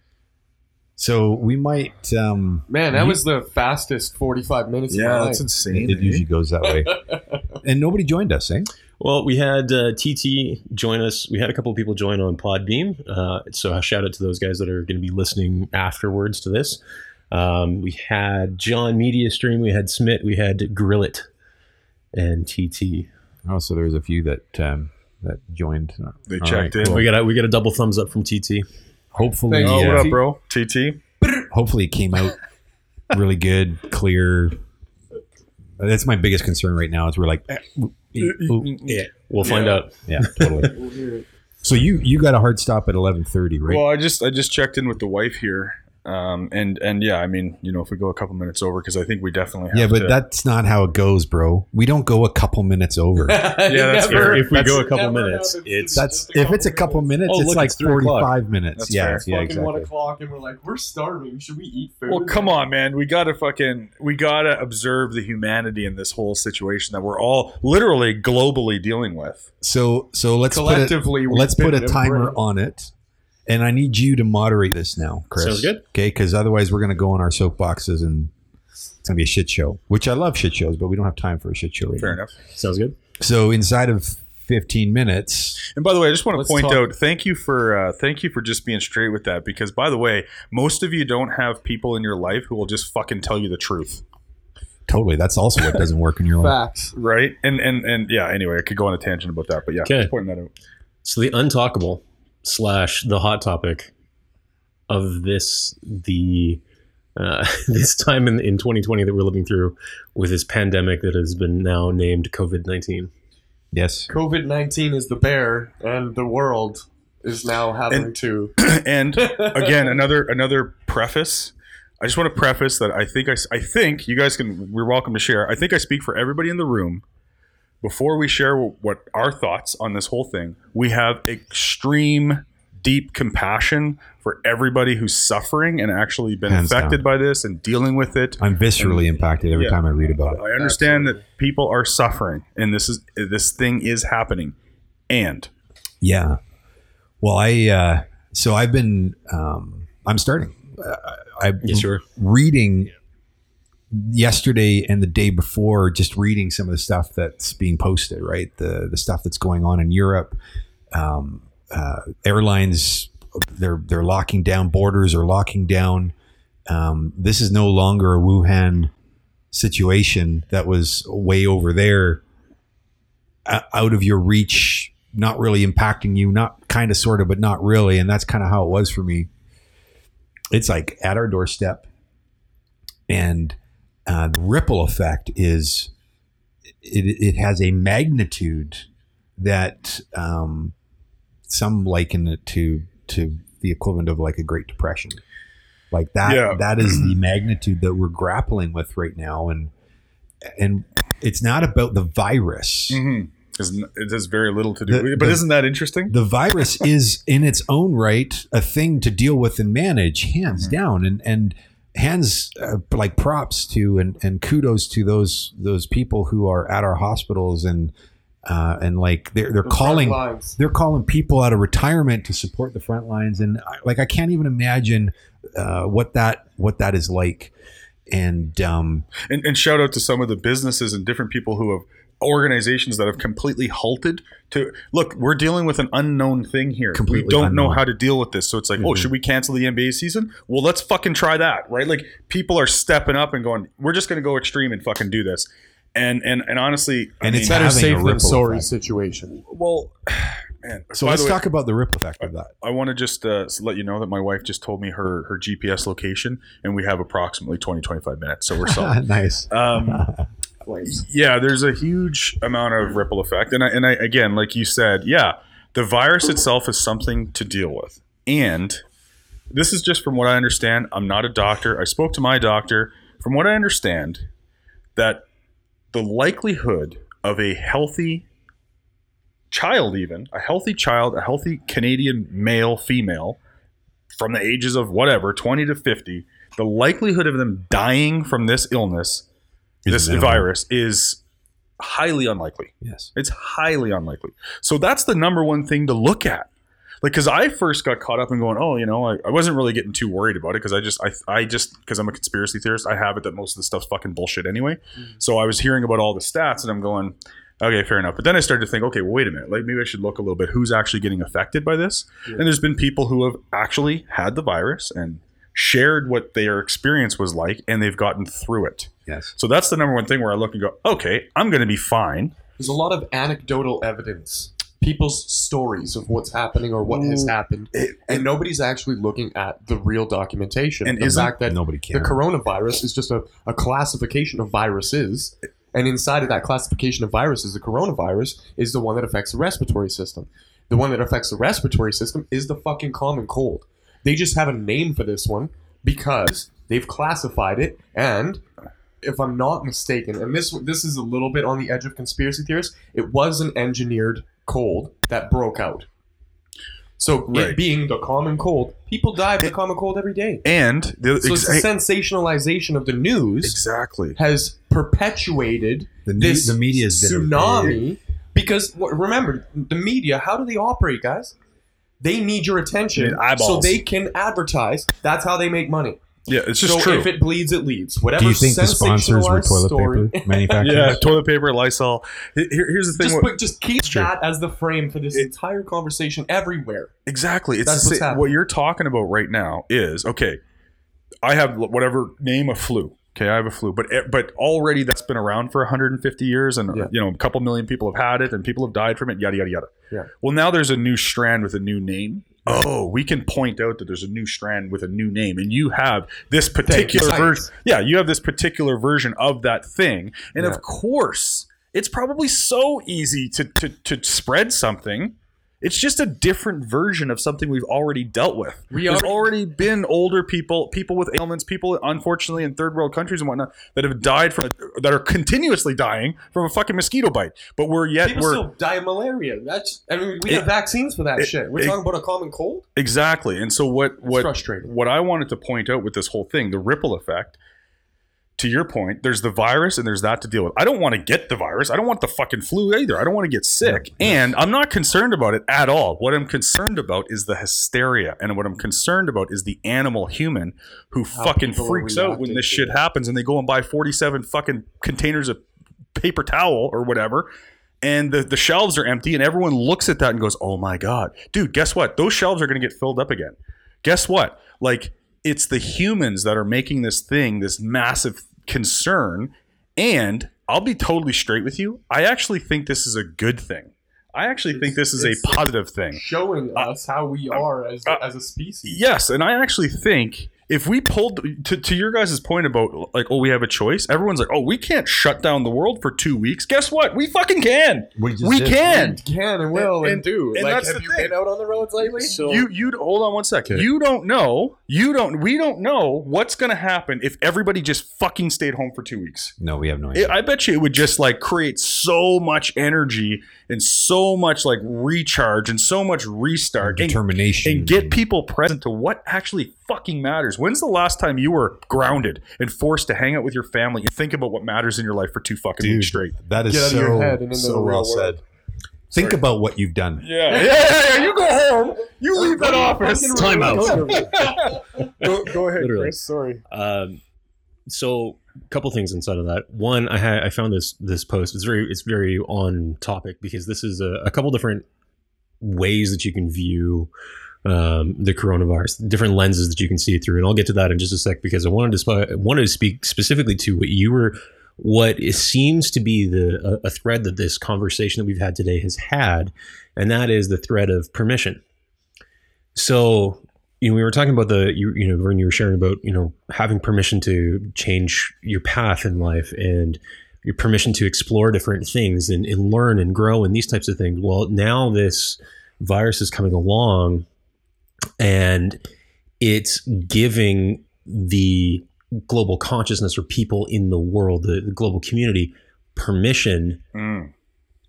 So we might. Um, Man, that was the fastest 45 minutes of my life. insane. it usually goes that way. and nobody joined us, eh? Well, we had uh, TT join us. We had a couple of people join on Podbean. Uh, so a shout out to those guys that are going to be listening afterwards to this. Um, we had John Media Stream. We had Smit. We had Grillit and TT. Oh, so there's a few that um, that joined. They All checked right, in. We got a, we got a double thumbs up from TT. Hopefully, Thank Oh, you. what uh, up, bro? TT. hopefully it came out really good, clear. That's my biggest concern right now. Is we're like, eh, ooh, ooh, Yeah, we'll find Yeah. out. yeah, totally. So you you got a hard stop at eleven thirty, right? Well, I just I just checked in with the wife here, um, and and yeah, I mean, you know, if we go a couple minutes over, because I think we definitely have yeah, but to, that's not how it goes, bro. We don't go a couple minutes over. Yeah, that's fair. If we go a couple minutes, happens it's me. That's if it's a couple minutes, Oh, it's look, like it's three o'clock. forty-five minutes. That's yeah, fair. yeah, fucking one o'clock, and we're like, we're starving. Should we eat food? Well, come on, man. We gotta fucking we gotta observe the humanity in this whole situation that we're all literally globally dealing with. So so let's put Collectively, we've let's put a timer on it, and I need you to moderate this now, Chris. Sounds good. Okay, because otherwise we're gonna go on our soapboxes and it's gonna be a shit show. Which I love shit shows, but we don't have time for a shit show right Fair now. enough. Sounds good. So inside of fifteen minutes, And by the way, I just want to point talk- out thank you for uh, thank you for just being straight with that because by the way, most of you don't have people in your life who will just fucking tell you the truth, totally. That's also what doesn't work in your life. Facts. right? And and and yeah. Anyway, I could go on a tangent about that, but yeah, Okay. just pointing that out. So the untalkable slash the hot topic of this the uh, this time in, in 2020 that we're living through with this pandemic that has been now named COVID 19. Yes. COVID nineteen is the bear, and the world is now having And- to. and again another another preface i just want to preface that i think I, I think you guys can we're welcome to share i think i speak for everybody in the room before we share what our thoughts on this whole thing we have extreme deep compassion for everybody who's suffering and actually been Hands affected down. by this and dealing with it I'm viscerally impacted every Yeah. time I read about it. i understand that people are suffering and this is this thing is happening and Yeah. Well, I uh, so I've been um, I'm starting. Uh, I Yeah, sure. reading yesterday and the day before, just reading some of the stuff that's being posted. Right, the the stuff that's going on in Europe. Um, uh, airlines they're they're locking down borders or locking down. Um, this is no longer a Wuhan situation that was way over there out of your reach, not really impacting you, not kind of, sort of, but not really. And that's kind of how it was for me. It's like at our doorstep, and uh, the ripple effect is it, it has a magnitude that um, some liken it to to the equivalent of like a Great Depression. Like that, Yeah. that is the magnitude that we're grappling with right now, and and it's not about the virus. because it has very little to do The- with it but the- isn't that interesting the virus is in its own right a thing to deal with and manage hands Mhm. down and and hands uh, like props to and and kudos to those those people who are at our hospitals and uh, and like they're they're The calling they're calling people out of retirement to support the front lines. And I- like I can't even imagine uh, what that what that is like. And um and, and shout out to some of the businesses and different people who have organizations that have completely halted to look we're dealing with an unknown thing here Completely we don't know how to deal with this so it's like oh Mhm. should we cancel the nba season well let's fucking try that right like people are stepping up and going we're just going to go extreme and fucking do this and and and honestly I And mean, it's Better having a safe than ripple sorry effect. situation. well Man, So by let's way, talk about the ripple effect of that. I want to just uh, let you know that my wife just told me her her GPS location, and we have approximately 20 25 minutes, so we're solid. nice. Um, yeah, there's a huge amount of ripple effect, and I, and I again, like you said, yeah, the virus itself is something to deal with, and this is just from what I understand. I'm not a doctor. I spoke to my doctor. From what I understand, that the likelihood of a healthy child, even a healthy child, a healthy Canadian male, female, from the ages of whatever, 20 to 50, the likelihood of them dying from this illness this virus is highly unlikely. Yes. It's highly unlikely. So that's the number one thing to look at. Like, because I first got caught up in going, oh, you know, I, I wasn't really getting too worried about it because I just, I, I just, because I'm a conspiracy theorist, I have it that most of the stuff's fucking bullshit anyway. So I was hearing about all the stats and I'm going, okay, fair enough. But then I started to think, okay, well, wait a minute, like maybe I should look a little bit who's actually getting affected by this. And there's been people who have actually had the virus and shared what their experience was like and they've gotten through it. Yes. So that's the number one thing where I look and go, okay, I'm going to be fine. There's a lot of anecdotal evidence, people's stories of what's happening or what has mm. happened, eh, and nobody's actually looking at the real documentation. And the isn't- fact that Nobody can. the coronavirus is just a, a classification of viruses. And inside of that classification of viruses, the coronavirus is the one that affects the respiratory system. The one that affects the respiratory system is the fucking common cold. They just have a name for this one because they've classified it. And if I'm not mistaken, and this this is a little bit on the edge of conspiracy theorists, it was an engineered cold that broke out. So Right. it being the common cold, people die of the common cold every day. And the, So exa- the sensationalization of the news exactly. has perpetuated The, ne- this the media is bitter. tsunami. Because remember, the media, how do they operate, guys? They need your attention Need so they can advertise. That's how they make money. Yeah, it's just so true. if it bleeds, it leads. Whatever. Do you think the sponsors were toilet story- paper manufacturers? yeah, toilet paper, Lysol. Here- here's the thing. Just, what- just keep that as the frame for this It- entire conversation everywhere. exactly. It's That's what's sa- happening. what you're talking about right now is okay. I have whatever name a flu. Okay, I have a flu, but e, but already that's been around for 150 years, and Yeah. you know a couple million people have had it, and people have died from it. Yada yada yada. Yeah. Well, now there's a new strand with a new name. Oh, we can point out that there's a new strand with a new name, and you have this particular version. Yeah, you have this particular version of that thing, and Yeah. of course, it's probably so easy to to to spread something. It's just a different version of something we've already dealt with. We There's already- already been older people, people with ailments, people unfortunately in third world countries and whatnot that have died from that are continuously dying from a fucking mosquito bite. But we're yet People we're still die of malaria. That's. I mean, we It- have vaccines for that it- shit. We're it- talking about a common cold. exactly. And so what It's what frustrating. what I wanted to point out with this whole thing, the ripple effect. To your point, there's the virus and there's that to deal with. I don't want to get the virus. I don't want the fucking flu either. I don't want to get sick. And I'm not concerned about it at all. What I'm concerned about is the hysteria. And what I'm concerned about is the animal human who fucking freaks out when this shit it. happens and they go and buy 47 fucking containers of paper towel or whatever. And the, the shelves are empty, and everyone looks at that and goes, Oh my God. Dude, guess what? Those shelves are going to get filled up again guess what? Like, it's the humans that are making this thing this massive concern. And I'll be totally straight with you. I actually think this is a good thing. I actually think this is a positive thing. Showing us how we are as, uh, as a species. Yes, and I actually think if we pulled to, to your guys' point about like, oh, we have a choice. Everyone's like, oh, we can't shut down the world for two weeks. Guess what? We fucking can. We, just We can. And can and will and, And- do. and like, that's have the you thing. been out on the roads lately? So You you hold on one second. Okay. You don't know. You don't. We don't know what's going to happen if everybody just fucking stayed home for two weeks. No, we have no It. I bet you it would just like create so much energy and so much like recharge and so much restart and, Determination. and get people present to what actually fucking matters. When's the last time you were grounded and forced to hang out with your family and think about what matters in your life for two fucking Dude, weeks straight? That is Get out so, your head and into so the real well world. said. Think Sorry. about what you've done. Yeah, yeah, yeah, yeah. You go home. You leave that office. Time out. go, go ahead, Literally. Chris. Sorry. Um, so a couple things inside of that. One, I had I found this this post. It's very it's very on topic because this is a, a couple different ways that you can view um, the coronavirus, different lenses that you can see through, and I'll get to that in just a sec because I wanted to sp- wanted to speak specifically to what you were what it seems to be the a, thread that this conversation that we've had today has had, and that is the thread of permission. So you know, we were talking about the you, you know when you were sharing about you know having permission to change your path in life and your permission to explore different things and, and learn and grow and these types of things. Well, now this virus is coming along and it's giving the global consciousness or people in the world, the, the global community, permission Mm.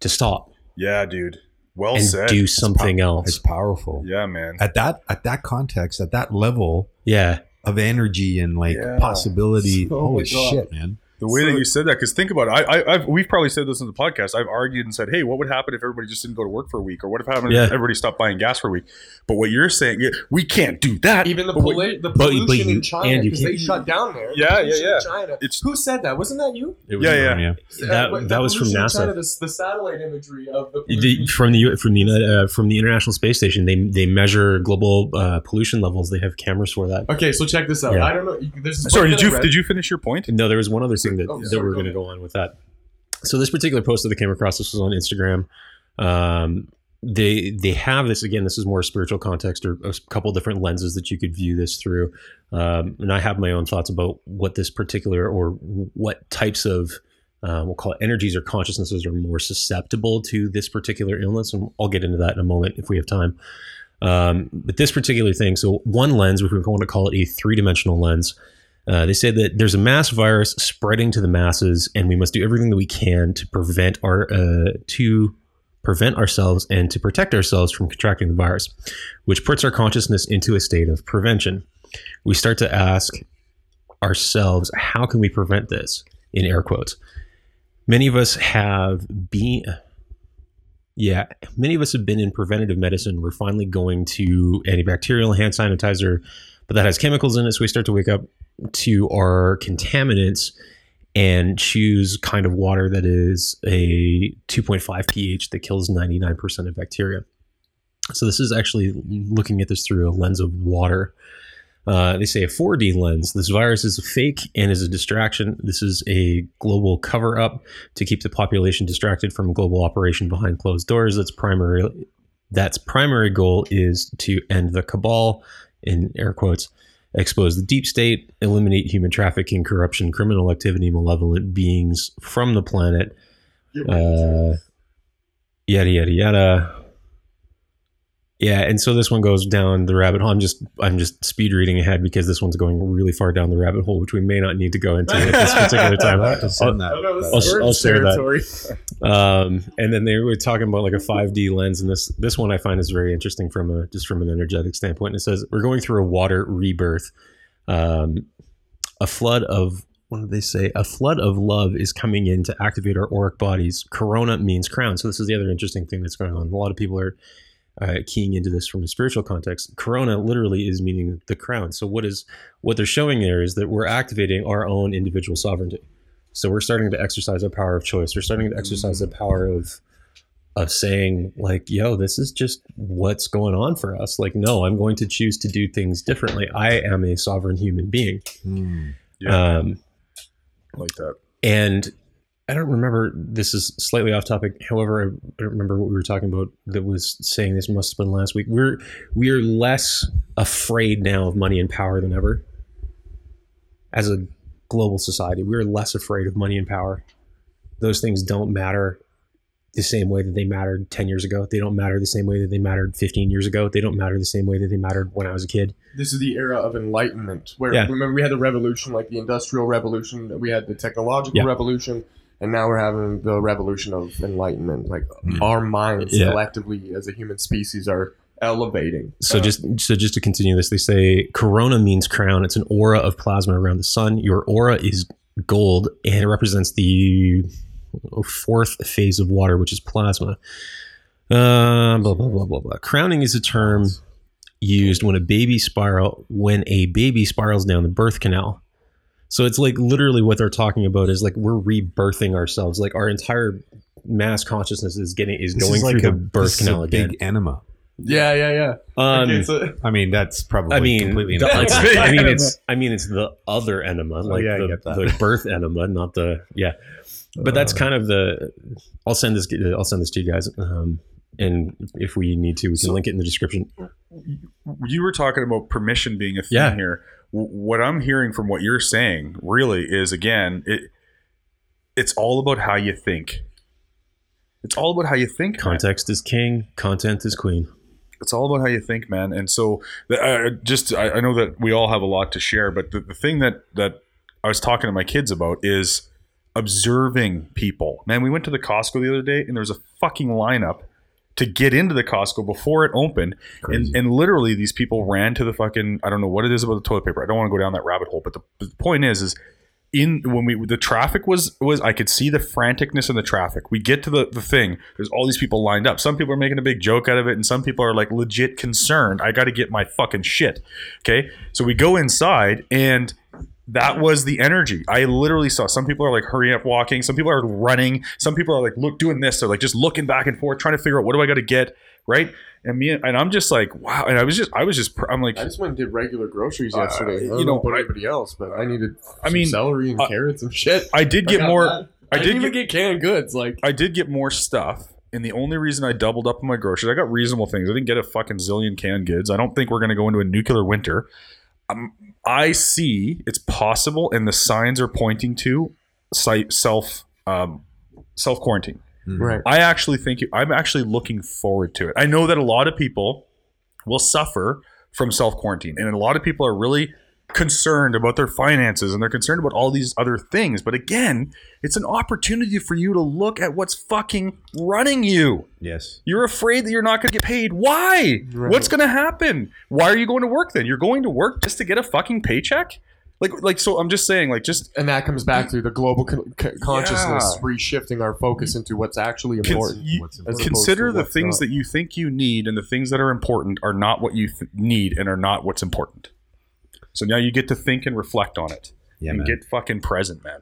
to stop Yeah, dude. Well and said. do something It's else. It's powerful. yeah, man. At that at that context, at that level Yeah. of energy and like Yeah. possibility. Oh holy my God. shit, man! The way So- that you said that, because think about it. I, I, I've, we've probably said this in the podcast. I've argued and said, "Hey, what would happen if everybody just didn't go to work for a week, or what if happened Yeah. if everybody stopped buying gas for a week?" But what you're saying, yeah, we can't do that. Even the, But what- poli- the but- but pollution you- in China because they shut down there. The Yeah, yeah, in yeah. China. It's- Who said that? Wasn't that you? It was- Yeah, yeah. That- Uh, that was from NASA. China, the, the satellite imagery of the The, from the from the uh, from the International Space Station, they they measure global uh, pollution levels. They have cameras for that. Okay, so check this out. Yeah. I don't know. you- There's this Sorry, did you did you finish your point? No, there was one other that, Oh, that sorry, we're going to go on with that. So this particular post that I came across, this was on Instagram. Um, they they have this again. This is more spiritual context or a couple different lenses that you could view this through. Um, and I have my own thoughts about what this particular or what types of uh, we'll call it energies or consciousnesses are more susceptible to this particular illness. And I'll get into that in a moment if we have time. Um, but this particular thing, so one lens, if we're going to call it a three dimensional lens, uh, they say that there's a mass virus spreading to the masses, and we must do everything that we can to prevent our uh, to prevent ourselves and to protect ourselves from contracting the virus, which puts our consciousness into a state of prevention. We start to ask ourselves, how can we prevent this? In air quotes, many of us have been. Yeah, many of us have been in preventative medicine. We're finally going to antibacterial hand sanitizer, but that has chemicals in it. So we start to wake up to our contaminants and choose kind of water that is a 2.5 pH that kills 99% of bacteria. So this is actually looking at this through a lens of water. Uh, they say a 4D lens. This virus is a fake and is a distraction. This is a global cover up to keep the population distracted from a global operation behind closed doors. That's primary. That's primary goal is to end the cabal, in air quotes, expose the deep state, eliminate human trafficking, corruption, criminal activity, malevolent beings from the planet, uh, yada yada yada. Yeah, and so this one goes down the rabbit hole. I'm just I'm just speed reading ahead because this one's going really far down the rabbit hole, which we may not need to go into at this particular time. I'll have I that. don't know, this I'll- I'll share that. territory. Um, and then they were talking about like a 5D lens, and this this one I find is very interesting from a just from an energetic standpoint. And it says we're going through a water rebirth, um, a flood of what did they say? A flood of love is coming in to activate our auric bodies. Corona means crown. So this is the other interesting thing that's going on. A lot of people are uh, keying into this from a spiritual context. Corona literally is meaning the crown. So what is what they're showing there is that we're activating our own individual sovereignty. So we're starting to exercise our power of choice. We're starting to exercise the power of of saying like, "Yo, this is just what's going on for us." Like, no, I'm going to choose to do things differently. I am a sovereign human being. Hmm. Yeah. Um, like that. and I don't remember. This is slightly off topic. However, I I don't remember what we were talking about. That was saying this must have been last week. We're we are less afraid now of money and power than ever. As a global society, we are less afraid of money and power. Those things don't matter the same way that they mattered ten years ago. They don't matter the same way that they mattered fifteen years ago. They don't matter the same way that they mattered when I was a kid. This is the era of enlightenment, where Yeah. remember we had the revolution, like the industrial revolution, we had the technological Yeah. revolution, and now we're having the revolution of enlightenment. Like Mm. our minds Yeah. collectively as a human species are elevating. So Uh, just so just to continue this, they say corona means crown. It's an aura of plasma around the sun. Your aura is gold, and it represents the fourth phase of water, which is plasma. Uh, blah blah blah blah blah. Crowning is a term used when a baby spiral when a baby spirals down the birth canal. So it's like literally what they're talking about is like we're rebirthing ourselves. Like our entire mass consciousness is getting is This going is like through a birth this is canal a again. big enema. Yeah, yeah, yeah. Um, okay, so I mean, that's probably I mean, completely the- I mean, it's I mean, it's the other enema, like yeah, the, the birth enema, not the yeah. But that's Uh. kind of the. I'll send this. I'll send this to you guys, um, and if we need to, we can So- link it in the description. you were talking about permission being a thing Yeah. here. What I'm hearing from what you're saying really is again, it it's all about how you think. It's all about how you think. man. Context is king. Content is queen. It's all about how you think, man. And so, uh, just I, I know that we all have a lot to share, but the, the thing that that I was talking to my kids about is observing people. Man, we went to the Costco the other day, and there was a fucking lineup to get into the Costco before it opened, and, and literally these people ran to the fucking I don't know what it is about the toilet paper. I don't want to go down that rabbit hole, but the, the point is is in when we the traffic was was I could see the franticness in the traffic. We get to the the thing. There's all these people lined up. Some people are making a big joke out of it, and some people are like legit concerned. I got to get my fucking shit. Okay, so we go inside and. That was the energy. I literally saw some people are like hurrying up walking. Some people are running. Some people are like look doing this. They're like just looking back and forth, trying to figure out what do I got to get right. And me and I'm just like wow. And I was just I was just I'm like I just went and did regular groceries Uh, yesterday. I you don't know know, about I- anybody else, but I needed. I mean, celery and uh, carrots and shit. I did get got more. that. I I did didn't get, even get canned goods. Like I did get more stuff. And the only reason I doubled up on my groceries, I got reasonable things. I didn't get a fucking zillion canned goods. I don't think we're going to go into a nuclear winter. Um, I see it's possible, and the signs are pointing to self um, self quarantine. right. I actually think I'm actually looking forward to it. I know that a lot of people will suffer from self quarantine, and a lot of people are really concerned about their finances and they're concerned about all these other things. But again, it's an opportunity for you to look at what's fucking running you. yes. You're afraid that you're not going to get paid. Why? Right. What's going to happen? Why are you going to work then? You're going to work just to get a fucking paycheck? Like, like, so I'm just saying, like, just And that comes back to the global con- c- consciousness Yeah. reshifting our focus into what's actually important. you- What's opposed consider the things not. that you think you need and the things that are important are not what you th- need and are not what's important. So now you get to think and reflect on it Yeah, and man. get fucking present, man.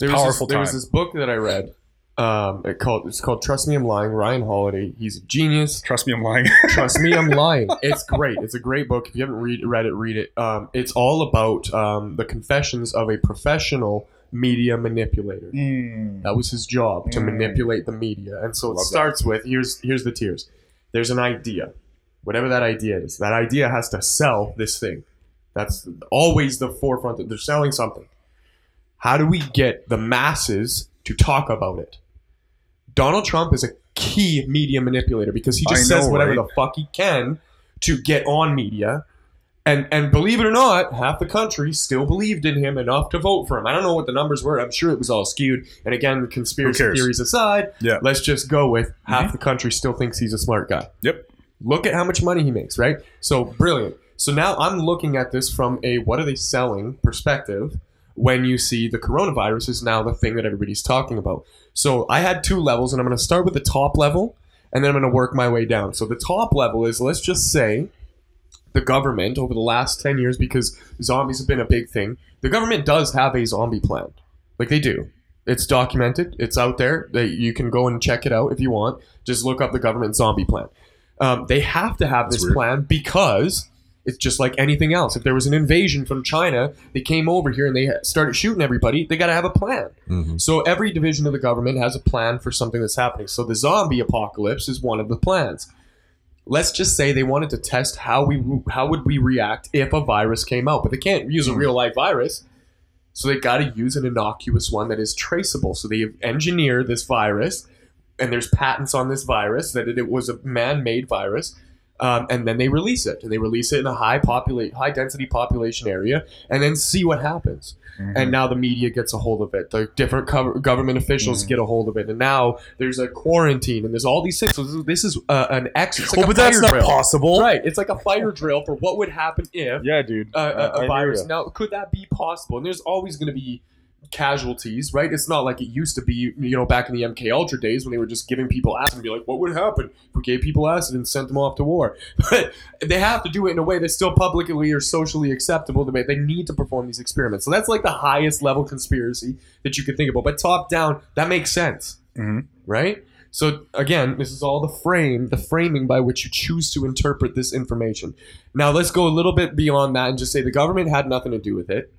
There was, Powerful this, there was this book that I read. Um, it called it's called Trust Me I'm Lying. Ryan Holiday. He's a genius. Trust me, I'm lying. Trust me, I'm lying. It's great. It's a great book. If you haven't read read it, read it. Um, it's all about um, the confessions of a professional media manipulator. That was his job to Mm. manipulate the media. And so it Love that. starts with here's here's the tiers. There's an idea, whatever that idea is. That idea has to sell this thing. That's always the forefront. That they're selling something. How do we get the masses to talk about it? Donald Trump is a key media manipulator because he just know, says whatever right? the fuck he can to get on media. And and believe it or not, half the country still believed in him enough to vote for him. I don't know what the numbers were. I'm sure it was all skewed. And again, conspiracy theories aside, Yeah. let's just go with half mm-hmm. the country still thinks he's a smart guy. Yep. Look at how much money he makes, right? So brilliant. So now I'm looking at this from a what are they selling perspective when you see the coronavirus is now the thing that everybody's talking about. So I had two levels, and I'm going to start with the top level, and then I'm going to work my way down. So the top level is let's just say the government over the last 10 years, because zombies have been a big thing, the government does have a zombie plan. Like they do. It's documented, it's out there. That you can go and check it out if you want. Just look up the government zombie plan. Um, they have to have this plan because it's just like anything else. If there was an invasion from China, they came over here and they started shooting everybody, they got to have a plan. Mhm. So every division of the government has a plan for something that's happening. So the zombie apocalypse is one of the plans. Let's just say they wanted to test how we how would we react if a virus came out, but they can't use a Hmm. real life virus. So they got to use an innocuous one that is traceable. So they engineer this virus, and there's patents on this virus that it, it was a man-made virus. Um, and then they release it, and they release it in a high populate, high density population area, and then see what happens and now the media gets a hold of it. The different cover- government officials Mhm. get a hold of it, and now there's a quarantine, and there's all these things. So this is- uh, an X. It's like oh, a but that's not drill. possible. right? It's like a fire drill for what would happen if Yeah, dude. uh, a, a virus. Now, could that be possible? And there's always going to be casualties, right? It's not like it used to be, you know, back in the MK Ultra days when they were just giving people acid and be like, what would happen if we gave people acid and sent them off to war? But they have to do it in a way that's still publicly or socially acceptable. To make, they need to perform these experiments. So that's like the highest level conspiracy that you could think about. But top down, that makes sense Mhm. right? So again, this is all the frame, the framing by which you choose to interpret this information. Now let's go a little bit beyond that and just say the government had nothing to do with it,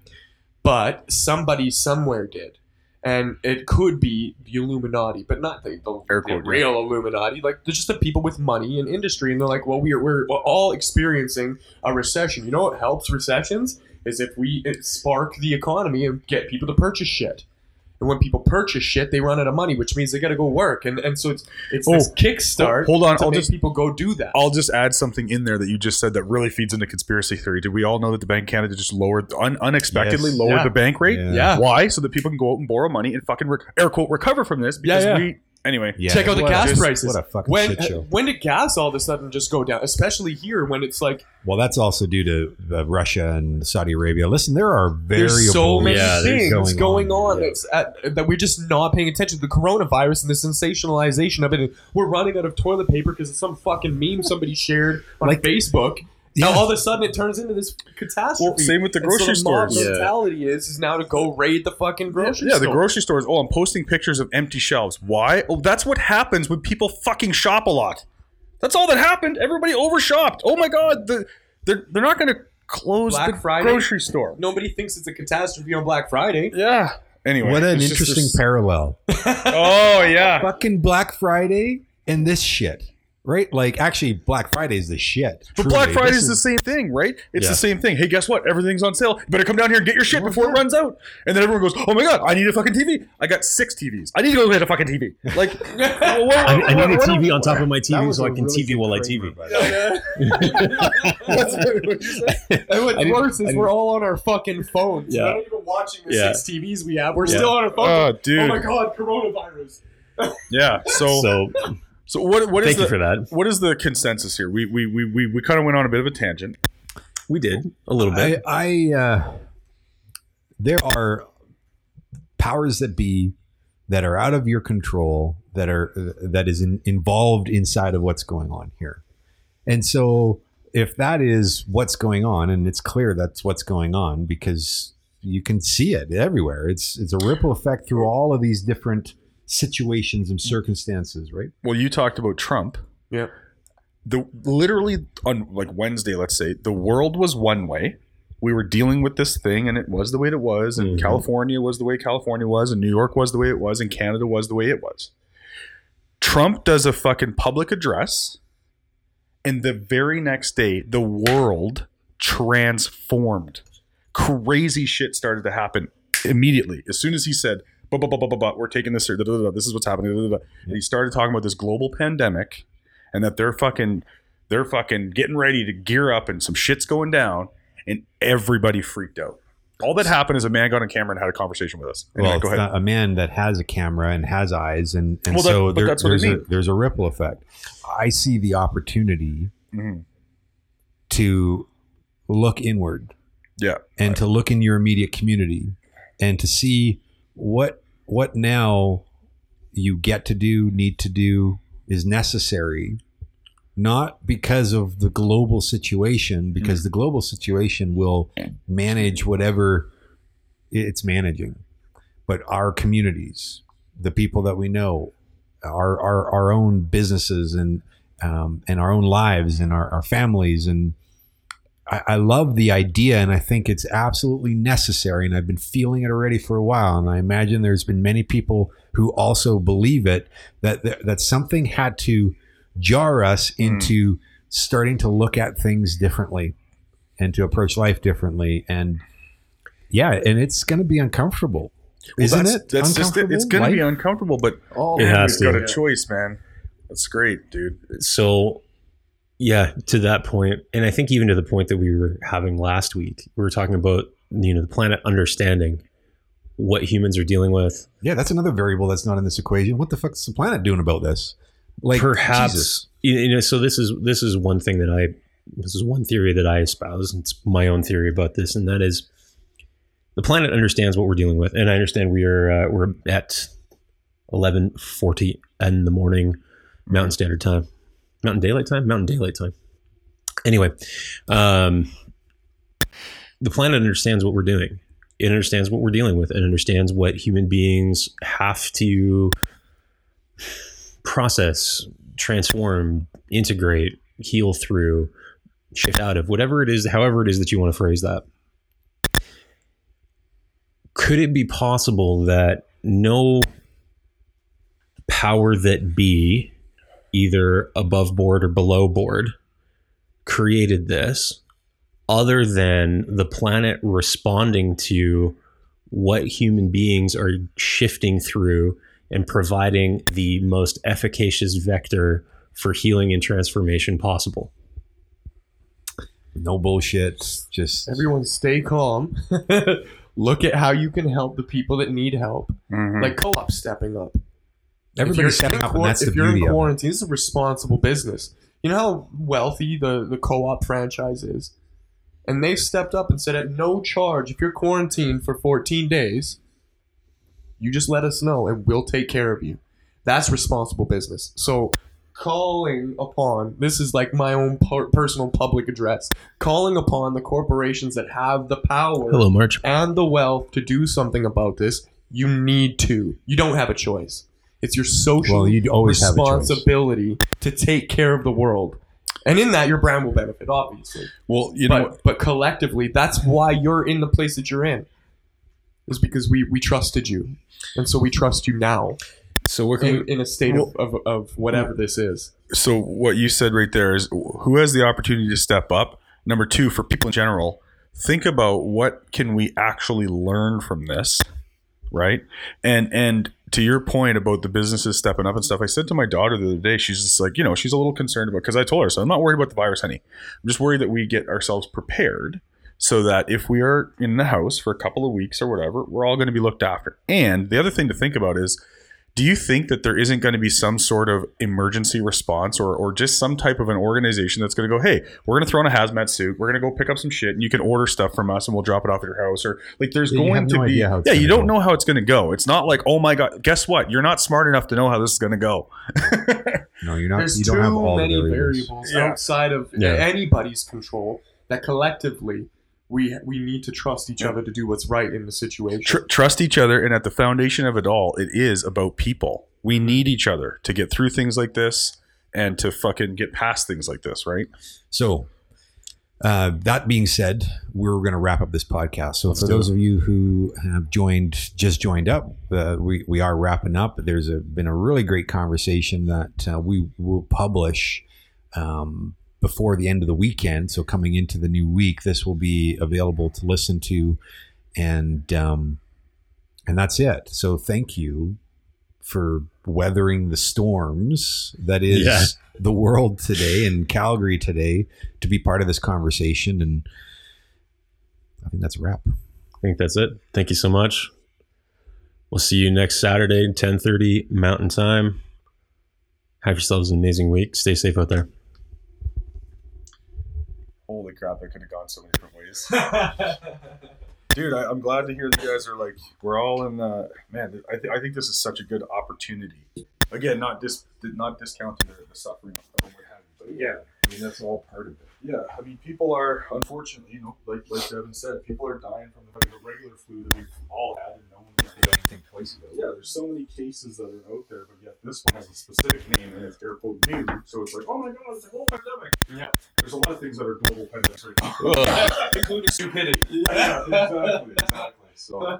but somebody somewhere did. And it could be the Illuminati, but not the, the, the quote, yeah. real Illuminati. Like they're just the people with money and industry, and they're like, well, we're we're all experiencing a recession. You know what helps recessions is if we spark the economy and get people to purchase shit. And when people purchase shit, they run out of money, which means they got to go work. And and so it's it's this Oh, kickstart. hold on, to I'll make just- people go do that. I'll just add something in there that you just said that really feeds into conspiracy theory. Did we all know that the Bank of Canada just lowered, un- unexpectedly Yes. lowered Yeah. the bank rate? Yeah. yeah. Why? So that people can go out and borrow money and fucking rec- air quote recover from this because Yeah, yeah. we anyway. Yeah. Check out the What a- gas just- prices. What a fucking when shit show. when did gas all of a sudden just go down? Especially here when it's like Well, that's also due to uh, Russia and Saudi Arabia. Listen, there are variables there's so many Yeah, things going, on, Yeah. that's at, that we're just not paying attention to. The coronavirus and the sensationalization of it. We're running out of toilet paper because of some fucking meme somebody shared on Like- Facebook. Yeah. Now all of a sudden it turns into this catastrophe. Well, same with the And so grocery mob stores. Yeah. mentality is is now to go raid the fucking grocery Yeah, store. the grocery stores. Oh, I'm posting pictures of empty shelves. Why? Oh, that's what happens when people fucking shop a lot. That's all that happened. Everybody overshopped. Oh my god, the, they're they're not going to close Black the Friday? grocery store. Nobody thinks it's a catastrophe on Black Friday. Yeah. Anyway, What an interesting this- parallel. oh yeah. Fucking Black Friday and this shit, right? Like, actually, Black Friday is the shit. But truly. Black Friday This is the same thing, right? It's Yeah. the same thing. Hey, guess what? Everything's on sale. You better come down here and get your shit before it runs out. And then everyone goes, "Oh my god, I need a fucking TV. I got six TVs. I need to go get a fucking TV." Like, I, I need a TV on top of my TV so I can really TV while I TV. by the way. That's what you said. And what's worse is we're all on our fucking phones. Yeah. We're not even watching the Yeah. six TVs we have. We're Yeah. still on our phone. Oh, ah, dude. Oh my god, coronavirus. Yeah. So, so, So what? What is thank the you for that. what is the consensus here? We we we we, we kind of went on a bit of a tangent. We did a little bit. I, I uh, there are powers that be that are out of your control that are that is in, involved inside of what's going on here, and so if that is what's going on, and it's clear that's what's going on because you can see it everywhere. It's it's a ripple effect through all of these different situations and circumstances, right? Well, you talked about Trump. Yeah. The literally on like Wednesday, let's say, the world was one way. We were dealing with this thing, and it was the way it was, and Mhm. California was the way California was, and New York was the way it was, and Canada was the way it was. Trump does a fucking public address, and the very next day, the world transformed. Crazy shit started to happen immediately as soon as he said, "But but but but but, but we're taking this This is what's happening." da, da, da, da." And he started talking about this global pandemic, and that they're fucking they're fucking getting ready to gear up, and some shit's going down, and everybody freaked out. All that happened is a man got on camera and had a conversation with us. Anyway, well, go ahead. a man that has a camera and has eyes, and, and Well, that- so there- that's what I there's a there's a ripple effect. I see the opportunity Mhm. to look inward Yeah, and to look in your immediate community and to see what what now you get to do, need to do, is necessary. Not because of the global situation, because the global situation will manage whatever it's managing. But our communities, the people that we know, our our, our own businesses and um, and our own lives and our, our families and I, I love the idea and I think it's absolutely necessary and I've been feeling it already for a while and I imagine there's been many people who also believe it that that, that something had to jar us hmm. into starting to look at things differently and to approach life differently and yeah and it's going to be uncomfortable Well, isn't that's, it That's just it. It's going to be uncomfortable, but all It man, has we've got to. a choice, man. That's great, dude. so yeah to that point and i think even to the point that we were having last week we were talking about you know the planet understanding what humans are dealing with. Yeah that's another variable that's not in this equation. What the fuck is the planet doing about this? Like perhaps Jesus. you know so this is this is one thing that i this is one theory that i espouse it's my own theory about this and that is the planet understands what we're dealing with and i understand we are uh, we're at 11:40 in the morning mountain standard time mountain daylight time? Mountain daylight time. Anyway um the planet understands what we're doing. It understands what we're dealing with. And understands what human beings have to process, transform, integrate, heal through, shift out of, whatever it is, however it is that you want to phrase that. Could it be possible that no power that be, either above board or below board, created this other than the planet responding to what human beings are shifting through and providing the most efficacious vector for healing and transformation possible. No bullshit. Just Everyone stay calm. Look at how you can help the people that need help. Mhm. Like co-op stepping up. Everybody's you're up, and that's the if you're beauty in of it. quarantine, this is a responsible business. You know how wealthy the, the co-op franchise is? And they've stepped up and said at no charge, if you're quarantined for 14 days, you just let us know and we'll take care of you. That's responsible business. So calling upon this is like my own per- personal public address calling upon the corporations that have the power Hello, March. and the wealth to do something about this, you need to. You don't have a choice. It's your social Well, you always responsibility to take care of the world. And in that, your brand will benefit, obviously. Well, you know, but, but collectively, that's why you're in the place that you're in. Is because we, we trusted you. And so we trust you now So we're in, in a state of, of, of whatever this is. so what you said right there is who has the opportunity to step up number two for people in general think about what can we actually learn from this right and and to your point about the businesses stepping up and stuff i said to my daughter the other day she's just like you know she's a little concerned about because i told her so i'm not worried about the virus honey. I'm just worried that we get ourselves prepared so that if we are in the house for a couple of weeks or whatever we're all going to be looked after. And the other thing to think about is do you think that there isn't going to be some sort of emergency response or, or just some type of an organization that's going to go hey we're going to throw on a hazmat suit we're going to go pick up some shit and you can order stuff from us and we'll drop it off at your house or like there's Yeah, going to no be idea how yeah you gonna don't go. know how it's going to go it's not like oh my god guess what you're not smart enough to know how this is going to go No, you're not. There's you don't have all many the variables. variables Yeah. outside of Yeah. anybody's control that collectively we we need to trust each other to do what's right in the situation. Tr- trust each other and at the foundation of it all it is about people we need each other to get through things like this and to fucking get past things like this right So, uh, that being said, we're going to wrap up this podcast. So, Let's for those it. of you who have joined, just joined up, uh, we we are wrapping up. There's a, been a really great conversation that uh, we will publish um, before the end of the weekend. So, coming into the new week, this will be available to listen to, and um, and that's it. So, thank you for weathering the storms that is Yeah. the world today and Calgary today to be part of this conversation. And I think that's a wrap. I think that's it. Thank you so much. We'll see you next Saturday, 10:30 Mountain Time. Have yourselves an amazing week. Stay safe out there. Holy crap, that could have gone so many different ways. Dude, I, I'm glad to hear that you guys are like, we're all in the, man, I, th- I think this is such a good opportunity. Again, not dis- not discounting the, the suffering of what we're having, but yeah, I mean, that's all part of it. Yeah, I mean, people are, unfortunately, you know, like, like Devin said, people are dying from the, the regular flu that we've all had and no one You don't think twice about it. yeah, there's so many cases that are out there, but yet this one has a specific name and it's air quote new. So it's like, oh my god, it's a whole pandemic. Yeah. There's a lot of things that are global pandemics right now. Including stupidity. yeah, exactly, exactly. So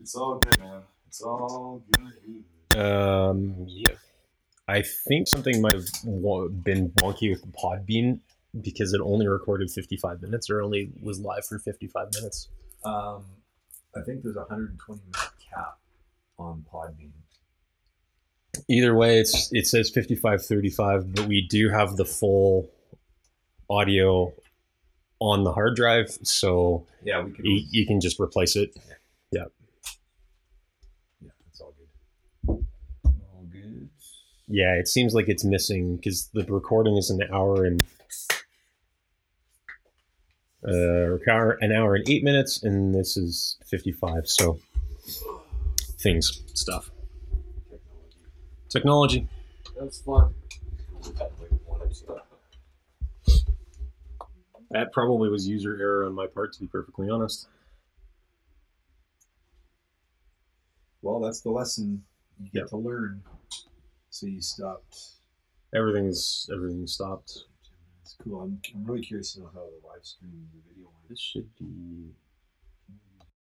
it's all good, man. It's all good. Um, yeah. I think something might have been wonky with the Podbean because it only recorded 55 minutes or only was live for 55 minutes. Um, I think there's a 120 minute cap on Podbean. Either way, it's it says 55 35, but we do have the full audio on the hard drive, so Yeah, we could. you, you can just replace it. Yeah, that's all good. All good. Yeah, it seems like it's missing because the recording is an hour and uh, hour, an hour and eight minutes, and this is fifty-five. So things, stuff, technology. That's fun. That probably was user error on my part, to be perfectly honest. Well, that's the lesson you get to learn. So you stopped. Everything's everything's stopped. It's cool. I'm, I'm really curious to know how the live stream the video went. This should be